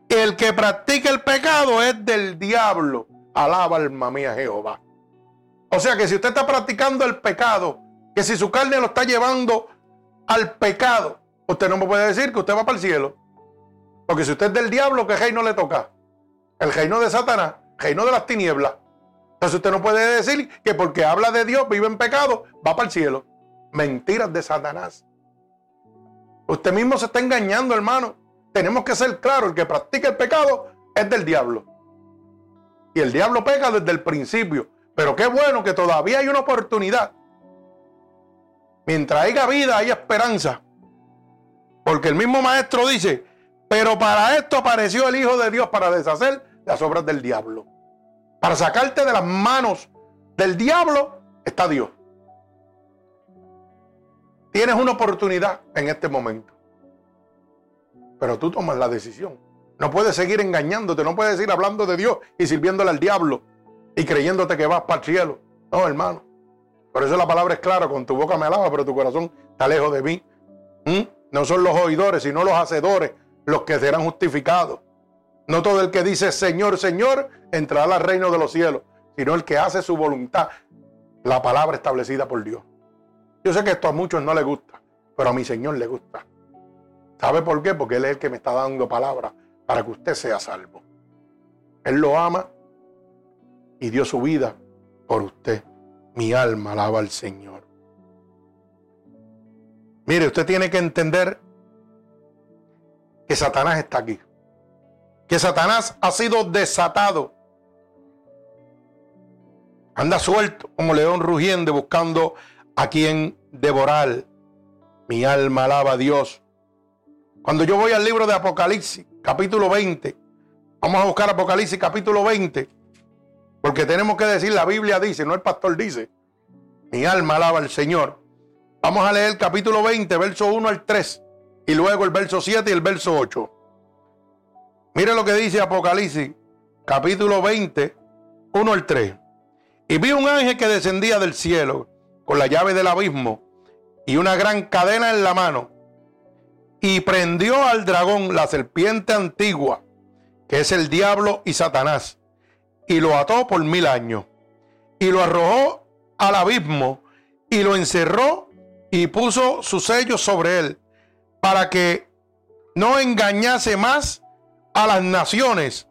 El que practica el pecado es del diablo. Alaba alma mía Jehová. O sea que si usted está practicando el pecado, que si su carne lo está llevando al pecado, usted no me puede decir que usted va para el cielo. Porque si usted es del diablo, ¿qué reino le toca? El reino de Satanás, reino de las tinieblas. Entonces usted no puede decir que porque habla de Dios, vive en pecado, va para el cielo. Mentiras de Satanás. Usted mismo se está engañando, hermano. Tenemos que ser claros, el que practica el pecado es del diablo. Y el diablo peca desde el principio. Pero qué bueno que todavía hay una oportunidad. Mientras haya vida, hay esperanza. Porque el mismo maestro dice, pero para esto apareció el Hijo de Dios para deshacer las obras del diablo. Para sacarte de las manos del diablo está Dios. Tienes una oportunidad en este momento. Pero tú tomas la decisión. No puedes seguir engañándote, no puedes seguir hablando de Dios y sirviéndole al diablo y creyéndote que vas para el cielo. No, hermano. Por eso la palabra es clara, con tu boca me alaba, pero tu corazón está lejos de mí. ¿Mm? No son los oidores, sino los hacedores los que serán justificados. No todo el que dice Señor, Señor, entrará al reino de los cielos, sino el que hace su voluntad, la palabra establecida por Dios. Yo sé que esto a muchos no les gusta, pero a mi Señor le gusta. ¿Sabe por qué? Porque Él es el que me está dando palabra para que usted sea salvo. Él lo ama y dio su vida por usted. Mi alma alaba al Señor. Mire, usted tiene que entender que Satanás está aquí que Satanás ha sido desatado. Anda suelto como león rugiendo buscando a quien devorar. Mi alma alaba a Dios. Cuando yo voy al libro de Apocalipsis, capítulo 20, vamos a buscar Apocalipsis, capítulo 20, porque tenemos que decir, la Biblia dice, no el pastor dice, mi alma alaba al Señor. Vamos a leer capítulo 20, verso 1 al 3, y luego el verso 7 y el verso 8. Mire lo que dice Apocalipsis, capítulo 20, 1 al 3. Y vi un ángel que descendía del cielo con la llave del abismo y una gran cadena en la mano. Y prendió al dragón, la serpiente antigua, que es el diablo y Satanás, y lo ató por mil años. Y lo arrojó al abismo y lo encerró y puso su sello sobre él, para que no engañase más a las naciones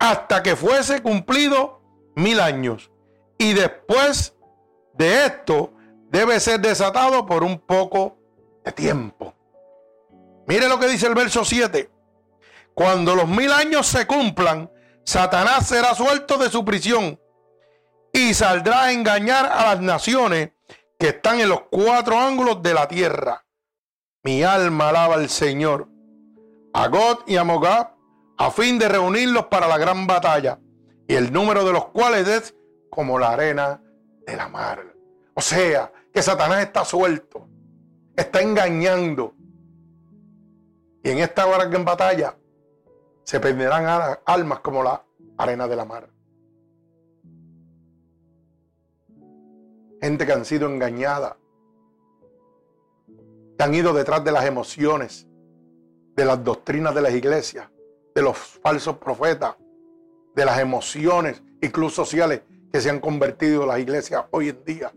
hasta que fuese cumplido mil años. Y después de esto debe ser desatado por un poco de tiempo. Mire lo que dice el verso 7. Cuando los mil años se cumplan, Satanás será suelto de su prisión y saldrá a engañar a las naciones que están en los cuatro ángulos de la tierra. Mi alma alaba al Señor a God y a Mogab, a fin de reunirlos para la gran batalla, y el número de los cuales es como la arena de la mar. O sea, que Satanás está suelto, está engañando. Y en esta gran batalla se perderán almas como la arena de la mar. Gente que han sido engañada, que han ido detrás de las emociones, de las doctrinas de las iglesias, de los falsos profetas, de las emociones clubes sociales que se han convertido en las iglesias hoy en día.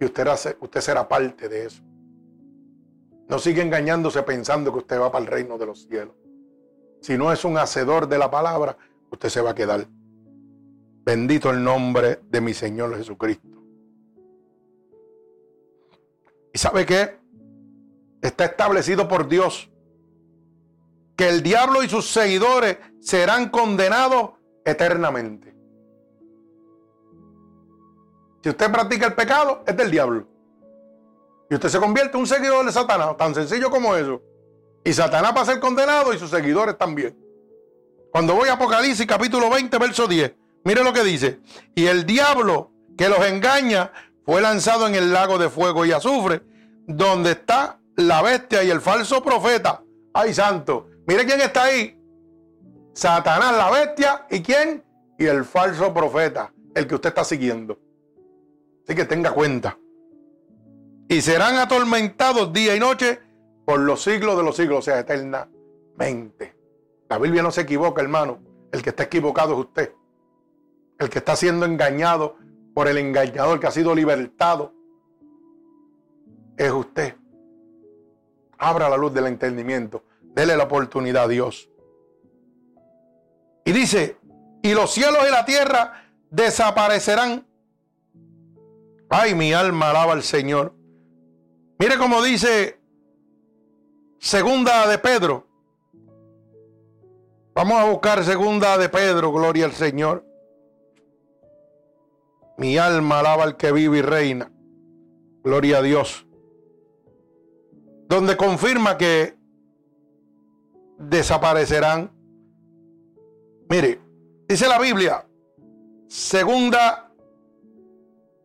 Y usted, usted será parte de eso. No sigue engañándose pensando que usted va para el reino de los cielos. Si no es un hacedor de la palabra, usted se va a quedar. Bendito el nombre de mi Señor Jesucristo. ¿Y sabe qué? está establecido por Dios que el diablo y sus seguidores serán condenados eternamente. Si usted practica el pecado, es del diablo. Y usted se convierte en un seguidor de Satanás, tan sencillo como eso. Y Satanás va a ser condenado y sus seguidores también. Cuando voy a Apocalipsis capítulo 20, verso 10, mire lo que dice. Y el diablo que los engaña fue lanzado en el lago de fuego y azufre, donde está la bestia y el falso profeta. Ay, santo. Mire quién está ahí. Satanás, la bestia, ¿y quién? Y el falso profeta, el que usted está siguiendo. Así que tenga cuenta. Y serán atormentados día y noche por los siglos de los siglos, o sea, eternamente. La Biblia no se equivoca, hermano. El que está equivocado es usted. El que está siendo engañado por el engañador que ha sido libertado es usted. Abra la luz del entendimiento. Dele la oportunidad a Dios. Y dice, y los cielos y la tierra desaparecerán. Ay, mi alma alaba al Señor. Mire cómo dice segunda de Pedro. Vamos a buscar segunda de Pedro, gloria al Señor. Mi alma alaba al que vive y reina. Gloria a Dios. Donde confirma que desaparecerán. Mire, dice la Biblia, segunda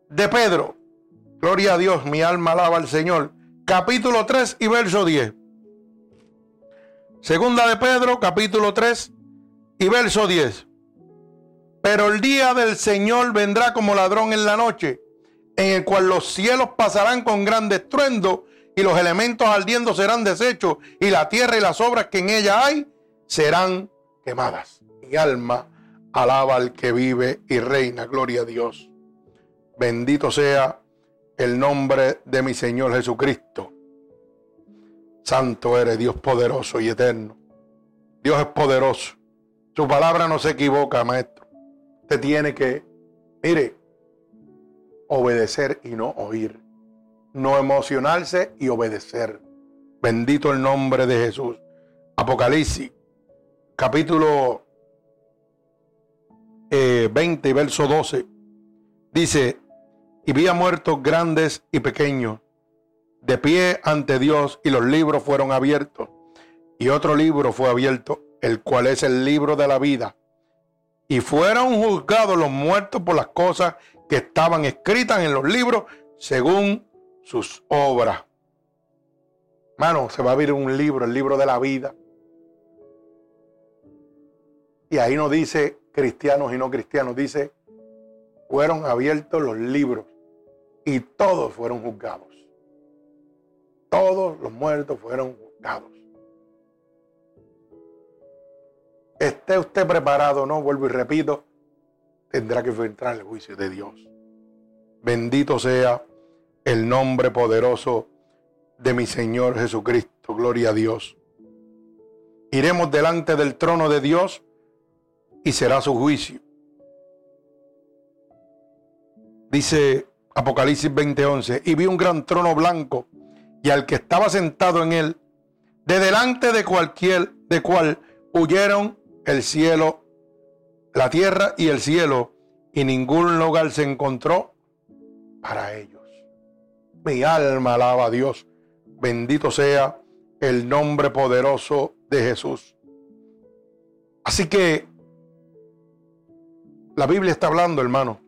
de Pedro. Gloria a Dios, mi alma alaba al Señor. Capítulo 3 y verso 10. Segunda de Pedro, capítulo 3 y verso 10. Pero el día del Señor vendrá como ladrón en la noche, en el cual los cielos pasarán con gran estruendo y los elementos ardiendo serán deshechos y la tierra y las obras que en ella hay serán quemadas. Mi alma alaba al que vive y reina. Gloria a Dios. Bendito sea el nombre de mi Señor Jesucristo. Santo eres Dios poderoso y eterno. Dios es poderoso. Su palabra no se equivoca, maestro. Usted tiene que, mire, obedecer y no oír. No emocionarse y obedecer. Bendito el nombre de Jesús. Apocalipsis, capítulo 20 eh, y verso 12. Dice, y vi muertos grandes y pequeños de pie ante Dios y los libros fueron abiertos. Y otro libro fue abierto, el cual es el libro de la vida. Y fueron juzgados los muertos por las cosas que estaban escritas en los libros según sus obras. Mano, se va a abrir un libro, el libro de la vida. Y ahí no dice cristianos y no cristianos, dice, fueron abiertos los libros y todos fueron juzgados todos los muertos fueron juzgados. Esté usted preparado, no vuelvo y repito, tendrá que enfrentar el juicio de Dios. Bendito sea el nombre poderoso de mi Señor Jesucristo. Gloria a Dios. Iremos delante del trono de Dios y será su juicio. Dice Apocalipsis 20:11, y vi un gran trono blanco y al que estaba sentado en él, de delante de cualquier, de cual huyeron el cielo, la tierra y el cielo, y ningún lugar se encontró para ellos. Mi alma alaba a Dios. Bendito sea el nombre poderoso de Jesús. Así que la Biblia está hablando, hermano.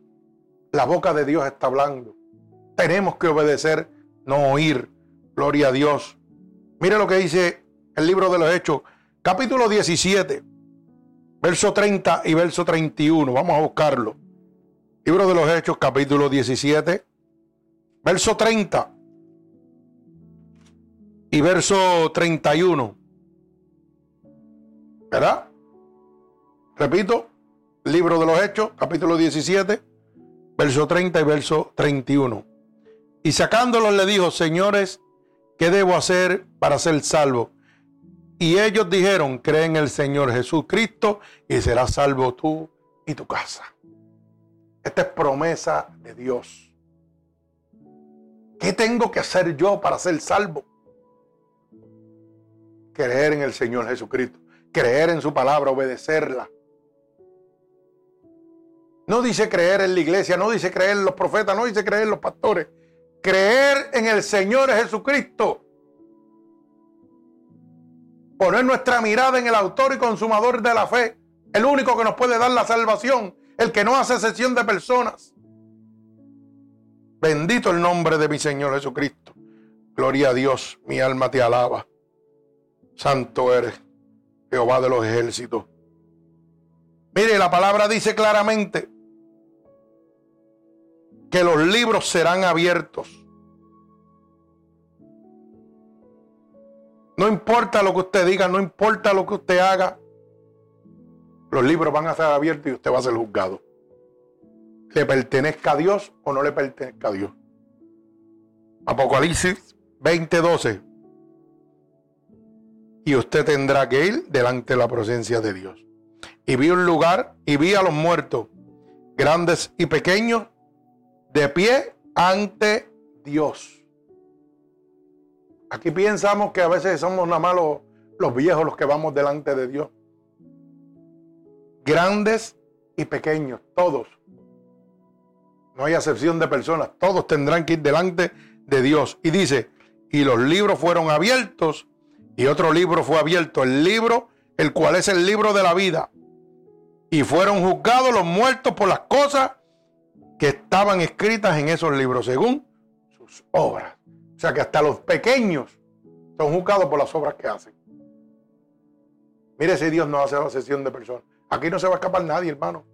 La boca de Dios está hablando. Tenemos que obedecer, no oír. Gloria a Dios. Mire lo que dice el libro de los Hechos, capítulo 17, verso 30 y verso 31. Vamos a buscarlo. Libro de los Hechos, capítulo 17, verso 30 y verso 31. ¿Verdad? Repito, libro de los Hechos, capítulo 17, verso 30 y verso 31. Y sacándolos le dijo, señores, ¿qué debo hacer para ser salvo? Y ellos dijeron, cree en el Señor Jesucristo y serás salvo tú y tu casa. Esta es promesa de Dios. ¿Qué tengo que hacer yo para ser salvo? Creer en el Señor Jesucristo, creer en su palabra, obedecerla. No dice creer en la iglesia, no dice creer en los profetas, no dice creer en los pastores. Creer en el Señor Jesucristo. Poner nuestra mirada en el autor y consumador de la fe. El único que nos puede dar la salvación. El que no hace excepción de personas. Bendito el nombre de mi Señor Jesucristo. Gloria a Dios, mi alma te alaba. Santo eres, Jehová de los ejércitos. Mire, la palabra dice claramente que los libros serán abiertos. No importa lo que usted diga, no importa lo que usted haga, los libros van a estar abiertos y usted va a ser juzgado. Le pertenezca a Dios o no le pertenezca a Dios. Apocalipsis 20:12. Y usted tendrá que ir delante de la presencia de Dios. Y vi un lugar y vi a los muertos, grandes y pequeños, de pie ante Dios. Aquí pensamos que a veces somos nada más los, viejos los que vamos delante de Dios. Grandes y pequeños, todos. No hay excepción de personas, todos tendrán que ir delante de Dios. Y dice, y los libros fueron abiertos y otro libro fue abierto, el libro, el cual es el libro de la vida. Y fueron juzgados los muertos por las cosas que estaban escritas en esos libros, según sus obras. O sea que hasta los pequeños son juzgados por las obras que hacen. Mire si Dios no hace la sesión de personas. Aquí no se va a escapar nadie, hermano.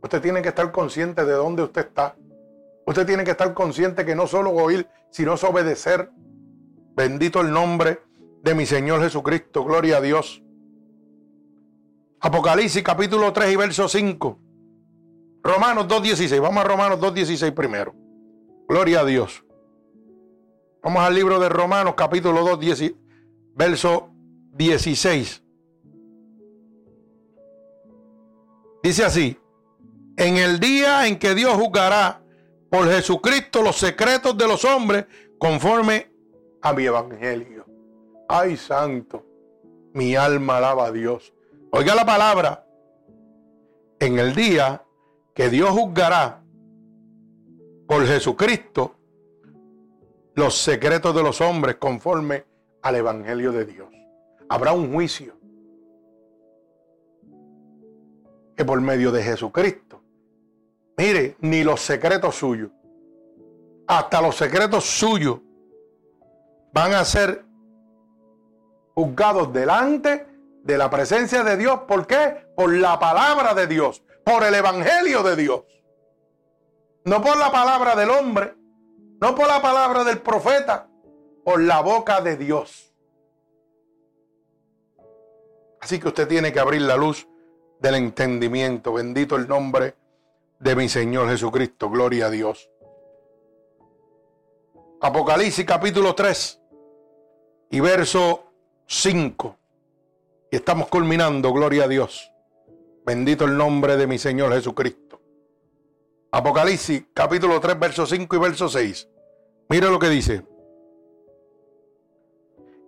Usted tiene que estar consciente de dónde usted está. Usted tiene que estar consciente que no solo oír, sino obedecer. Bendito el nombre de mi Señor Jesucristo. Gloria a Dios. Apocalipsis capítulo 3 y verso 5. Romanos 2.16. Vamos a Romanos 2.16 primero. Gloria a Dios. Vamos al libro de Romanos capítulo 2, verso 16. Dice así, en el día en que Dios juzgará por Jesucristo los secretos de los hombres conforme a mi evangelio. Ay, santo, mi alma alaba a Dios. Oiga la palabra, en el día que Dios juzgará por Jesucristo los secretos de los hombres conforme al Evangelio de Dios. Habrá un juicio que por medio de Jesucristo, mire, ni los secretos suyos, hasta los secretos suyos van a ser juzgados delante de la presencia de Dios. ¿Por qué? Por la palabra de Dios por el Evangelio de Dios. No por la palabra del hombre, no por la palabra del profeta, por la boca de Dios. Así que usted tiene que abrir la luz del entendimiento. Bendito el nombre de mi Señor Jesucristo. Gloria a Dios. Apocalipsis capítulo 3 y verso 5. Y estamos culminando, gloria a Dios. Bendito el nombre de mi Señor Jesucristo. Apocalipsis capítulo 3, verso 5 y verso 6. Mire lo que dice.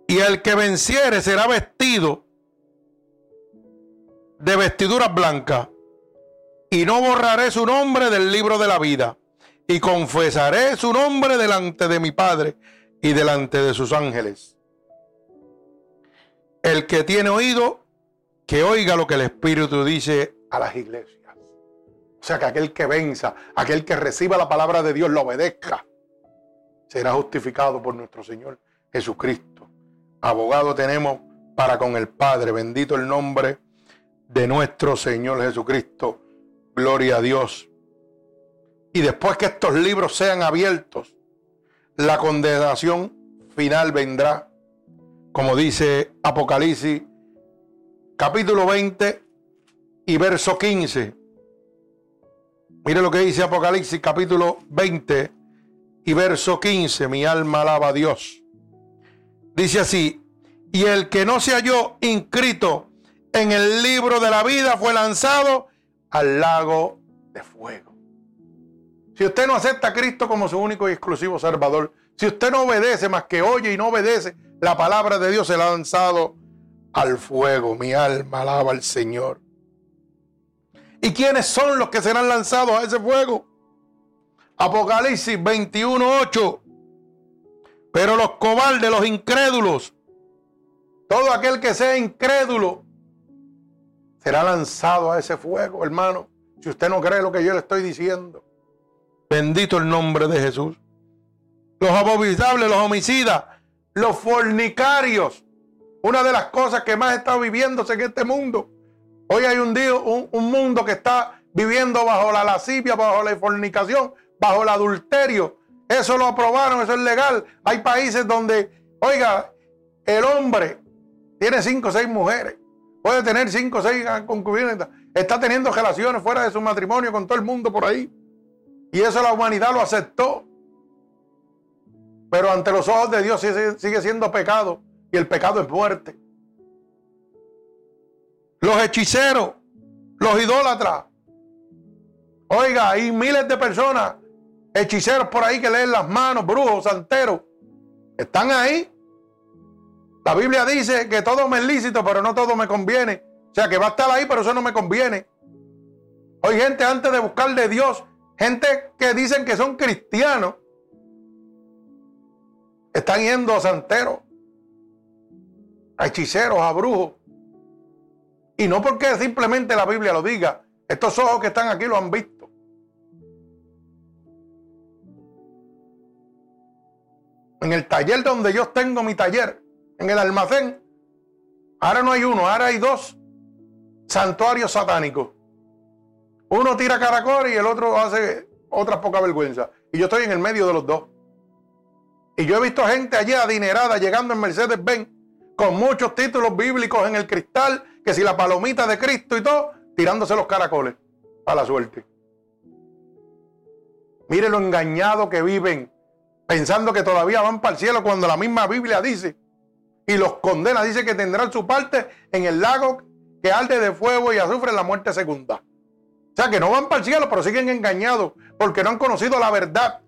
Y el que venciere será vestido de vestiduras blancas. Y no borraré su nombre del libro de la vida. Y confesaré su nombre delante de mi Padre y delante de sus ángeles. El que tiene oído, que oiga lo que el Espíritu dice a las iglesias. O sea, que aquel que venza, aquel que reciba la palabra de Dios, lo obedezca, será justificado por nuestro Señor Jesucristo. Abogado tenemos para con el Padre. Bendito el nombre de nuestro Señor Jesucristo. Gloria a Dios. Y después que estos libros sean abiertos, la condenación final vendrá. Como dice Apocalipsis capítulo 20 y verso 15. Mire lo que dice Apocalipsis capítulo 20 y verso 15. Mi alma alaba a Dios. Dice así, y el que no se halló inscrito en el libro de la vida fue lanzado al lago de fuego. Si usted no acepta a Cristo como su único y exclusivo Salvador, si usted no obedece más que oye y no obedece la palabra de Dios, se ha lanzado al fuego. Mi alma alaba al Señor. ¿Y quiénes son los que serán lanzados a ese fuego? Apocalipsis 21, 8. Pero los cobardes, los incrédulos, todo aquel que sea incrédulo, será lanzado a ese fuego, hermano. Si usted no cree lo que yo le estoy diciendo. Bendito el nombre de Jesús. Los abominables, los homicidas, los fornicarios. Una de las cosas que más está viviéndose en este mundo. Hoy hay un, día, un, un mundo que está viviendo bajo la lascivia, bajo la fornicación, bajo el adulterio. Eso lo aprobaron, eso es legal. Hay países donde, oiga, el hombre tiene cinco o seis mujeres. Puede tener cinco o seis concubinas. Está teniendo relaciones fuera de su matrimonio con todo el mundo por ahí. Y eso la humanidad lo aceptó. Pero ante los ojos de Dios sigue siendo pecado. Y el pecado es muerte. Los hechiceros, los idólatras. Oiga, hay miles de personas, hechiceros por ahí que leen las manos, brujos, santeros. Están ahí la Biblia dice que todo me es lícito, pero no todo me conviene. O sea, que va a estar ahí, pero eso no me conviene. Hoy gente antes de buscar de Dios, gente que dicen que son cristianos, están yendo a santeros, a hechiceros, a brujos. Y no porque simplemente la Biblia lo diga. Estos ojos que están aquí lo han visto. En el taller donde yo tengo mi taller, en el almacén. Ahora no hay uno, ahora hay dos santuarios satánicos. Uno tira caracol y el otro hace otra poca vergüenza. Y yo estoy en el medio de los dos. Y yo he visto gente allí adinerada llegando en Mercedes-Benz con muchos títulos bíblicos en el cristal, que si la palomita de Cristo y todo, tirándose los caracoles a la suerte. Mire lo engañado que viven, pensando que todavía van para el cielo cuando la misma Biblia dice y los condena. Dice que tendrán su parte en el lago que arde de fuego y azufre la muerte segunda. O sea que no van para el cielo, pero siguen engañados porque no han conocido la verdad.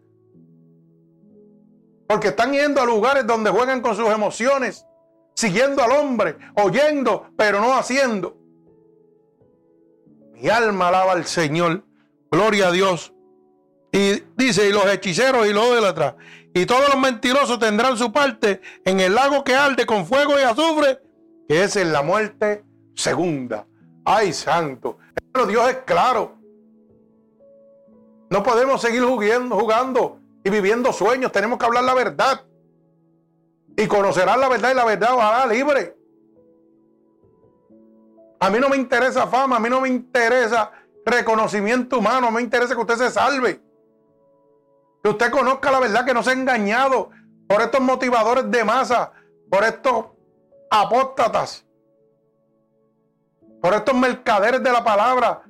Porque están yendo a lugares donde juegan con sus emociones, siguiendo al hombre, oyendo, pero no haciendo. Mi alma alaba al Señor. Gloria a Dios. Y dice, y los hechiceros y los atrás y todos los mentirosos tendrán su parte en el lago que arde con fuego y azufre, que es en la muerte segunda. Ay, santo. Pero Dios es claro. No podemos seguir jugando, jugando y viviendo sueños. Tenemos que hablar la verdad. Y conocerán la verdad y la verdad os hará libre. A mí no me interesa fama, a mí no me interesa reconocimiento humano, a mí me interesa que usted se salve. Que usted conozca la verdad, que no se ha engañado por estos motivadores de masa, por estos apóstatas, por estos mercaderes de la palabra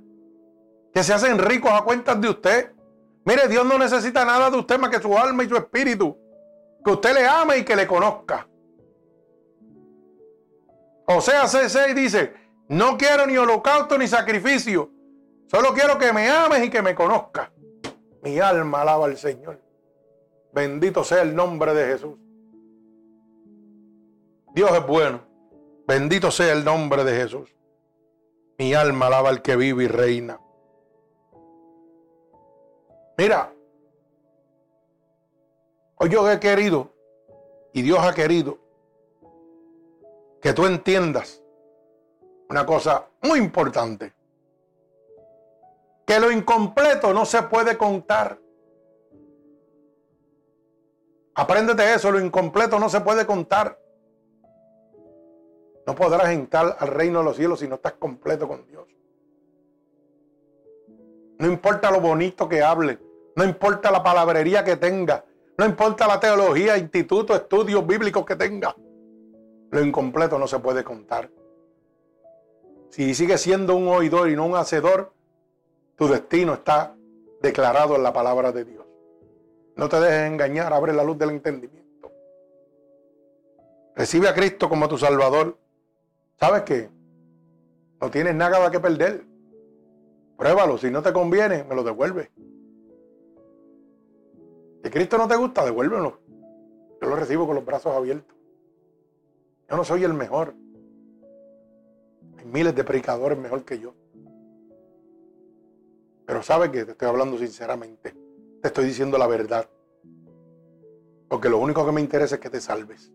que se hacen ricos a cuentas de usted. Mire, Dios no necesita nada de usted más que su alma y su espíritu. Que usted le ame y que le conozca. O sea, C6 dice, no quiero ni holocausto ni sacrificio. Solo quiero que me ames y que me conozca. Mi alma alaba al Señor. Bendito sea el nombre de Jesús. Dios es bueno. Bendito sea el nombre de Jesús. Mi alma alaba al que vive y reina. Mira, yo he querido y Dios ha querido que tú entiendas una cosa muy importante que lo incompleto no se puede contar. Apréndete eso, lo incompleto no se puede contar. No podrás entrar al reino de los cielos si no estás completo con Dios. No importa lo bonito que hable, no importa la palabrería que tenga, no importa la teología, instituto, estudios bíblicos que tenga. Lo incompleto no se puede contar. Si sigue siendo un oidor y no un hacedor, tu destino está declarado en la palabra de Dios. No te dejes engañar, abre la luz del entendimiento. Recibe a Cristo como tu Salvador. ¿Sabes qué? No tienes nada que perder. Pruébalo, si no te conviene, me lo devuelve. Si Cristo no te gusta, devuélvelo. Yo lo recibo con los brazos abiertos. Yo no soy el mejor. Hay miles de predicadores mejor que yo. Pero sabe que te estoy hablando sinceramente. Te estoy diciendo la verdad. Porque lo único que me interesa es que te salves.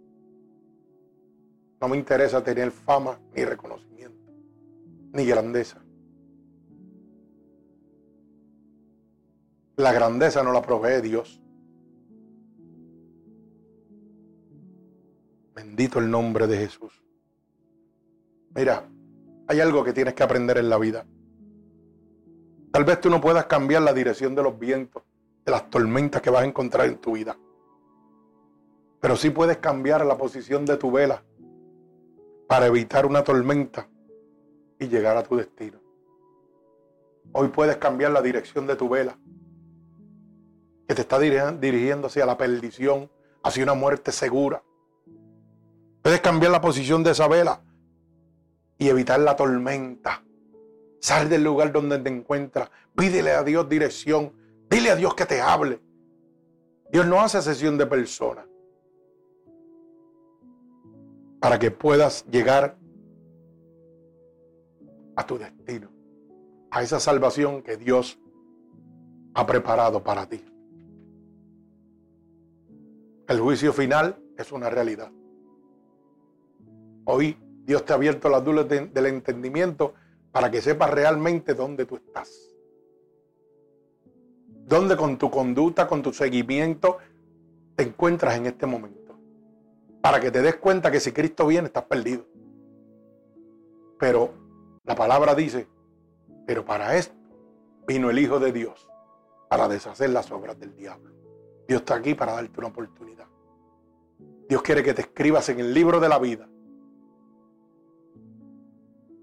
No me interesa tener fama ni reconocimiento, ni grandeza. La grandeza no la provee Dios. Bendito el nombre de Jesús. Mira, hay algo que tienes que aprender en la vida. Tal vez tú no puedas cambiar la dirección de los vientos, de las tormentas que vas a encontrar en tu vida. Pero sí puedes cambiar la posición de tu vela para evitar una tormenta y llegar a tu destino. Hoy puedes cambiar la dirección de tu vela, que te está dirigiendo hacia la perdición, hacia una muerte segura. Puedes cambiar la posición de esa vela y evitar la tormenta. Sal del lugar donde te encuentras. Pídele a Dios dirección. Dile a Dios que te hable. Dios no hace sesión de personas. Para que puedas llegar a tu destino. A esa salvación que Dios ha preparado para ti. El juicio final es una realidad. Hoy Dios te ha abierto las dudas del entendimiento para que sepas realmente dónde tú estás. Dónde con tu conducta, con tu seguimiento, te encuentras en este momento. Para que te des cuenta que si Cristo viene, estás perdido. Pero la palabra dice, pero para esto vino el Hijo de Dios, para deshacer las obras del diablo. Dios está aquí para darte una oportunidad. Dios quiere que te escribas en el libro de la vida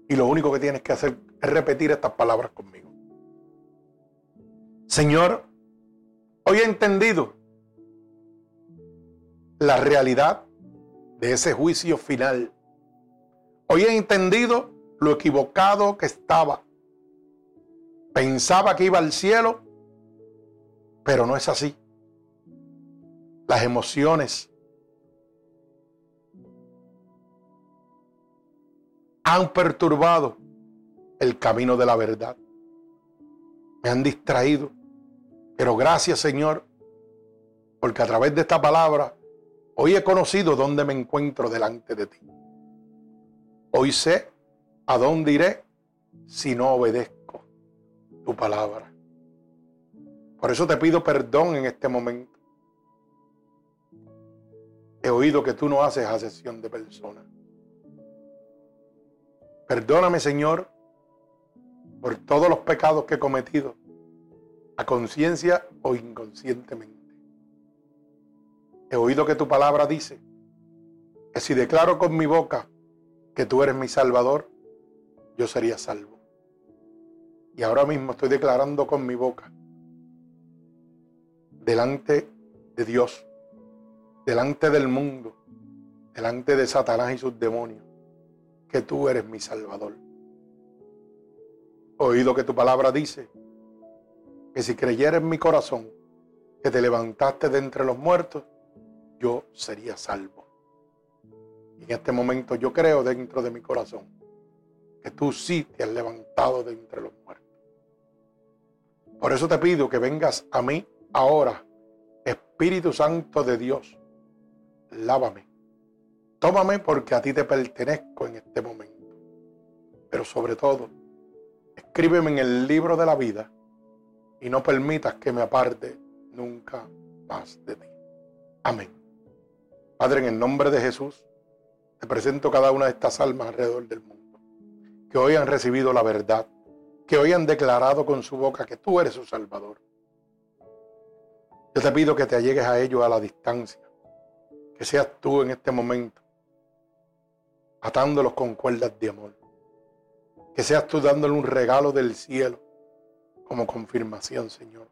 y lo único que tienes que hacer es repetir estas palabras conmigo. Señor, hoy he entendido la realidad de ese juicio final. Hoy he entendido lo equivocado que estaba. Pensaba que iba al cielo, pero no es así. Las emociones, han perturbado el camino de la verdad. Me han distraído. Pero gracias Señor, porque a través de esta palabra hoy he conocido dónde me encuentro delante de ti. Hoy sé a dónde iré si no obedezco tu palabra. Por eso te pido perdón en este momento. He oído que tú no haces asesión de personas. Perdóname, Señor, por todos los pecados que he cometido, a conciencia o inconscientemente. He oído que tu palabra dice que si declaro con mi boca que tú eres mi Salvador, yo sería salvo. Y ahora mismo estoy declarando con mi boca, delante de Dios, delante del mundo, delante de Satanás y sus demonios, que tú eres mi Salvador. Oído que tu palabra dice que si creyera en mi corazón que te levantaste de entre los muertos, yo sería salvo. Y en este momento yo creo dentro de mi corazón que tú sí te has levantado de entre los muertos. Por eso te pido que vengas a mí ahora, Espíritu Santo de Dios. Lávame Tómame porque a ti te pertenezco en este momento. Pero sobre todo, escríbeme en el libro de la vida y no permitas que me aparte nunca más de ti. Amén. Padre, en el nombre de Jesús, te presento cada una de estas almas alrededor del mundo, que hoy han recibido la verdad, que hoy han declarado con su boca que tú eres su Salvador. Yo te pido que te allegues a ellos a la distancia, que seas tú en este momento atándolos con cuerdas de amor. Que seas tú dándole un regalo del cielo como confirmación, Señor,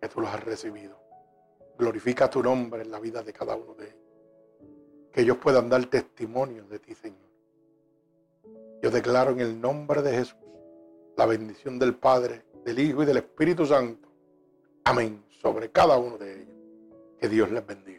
que tú los has recibido. Glorifica tu nombre en la vida de cada uno de ellos. Que ellos puedan dar testimonio de ti, Señor. Yo declaro en el nombre de Jesús la bendición del Padre, del Hijo y del Espíritu Santo. Amén. Sobre cada uno de ellos. Que Dios les bendiga.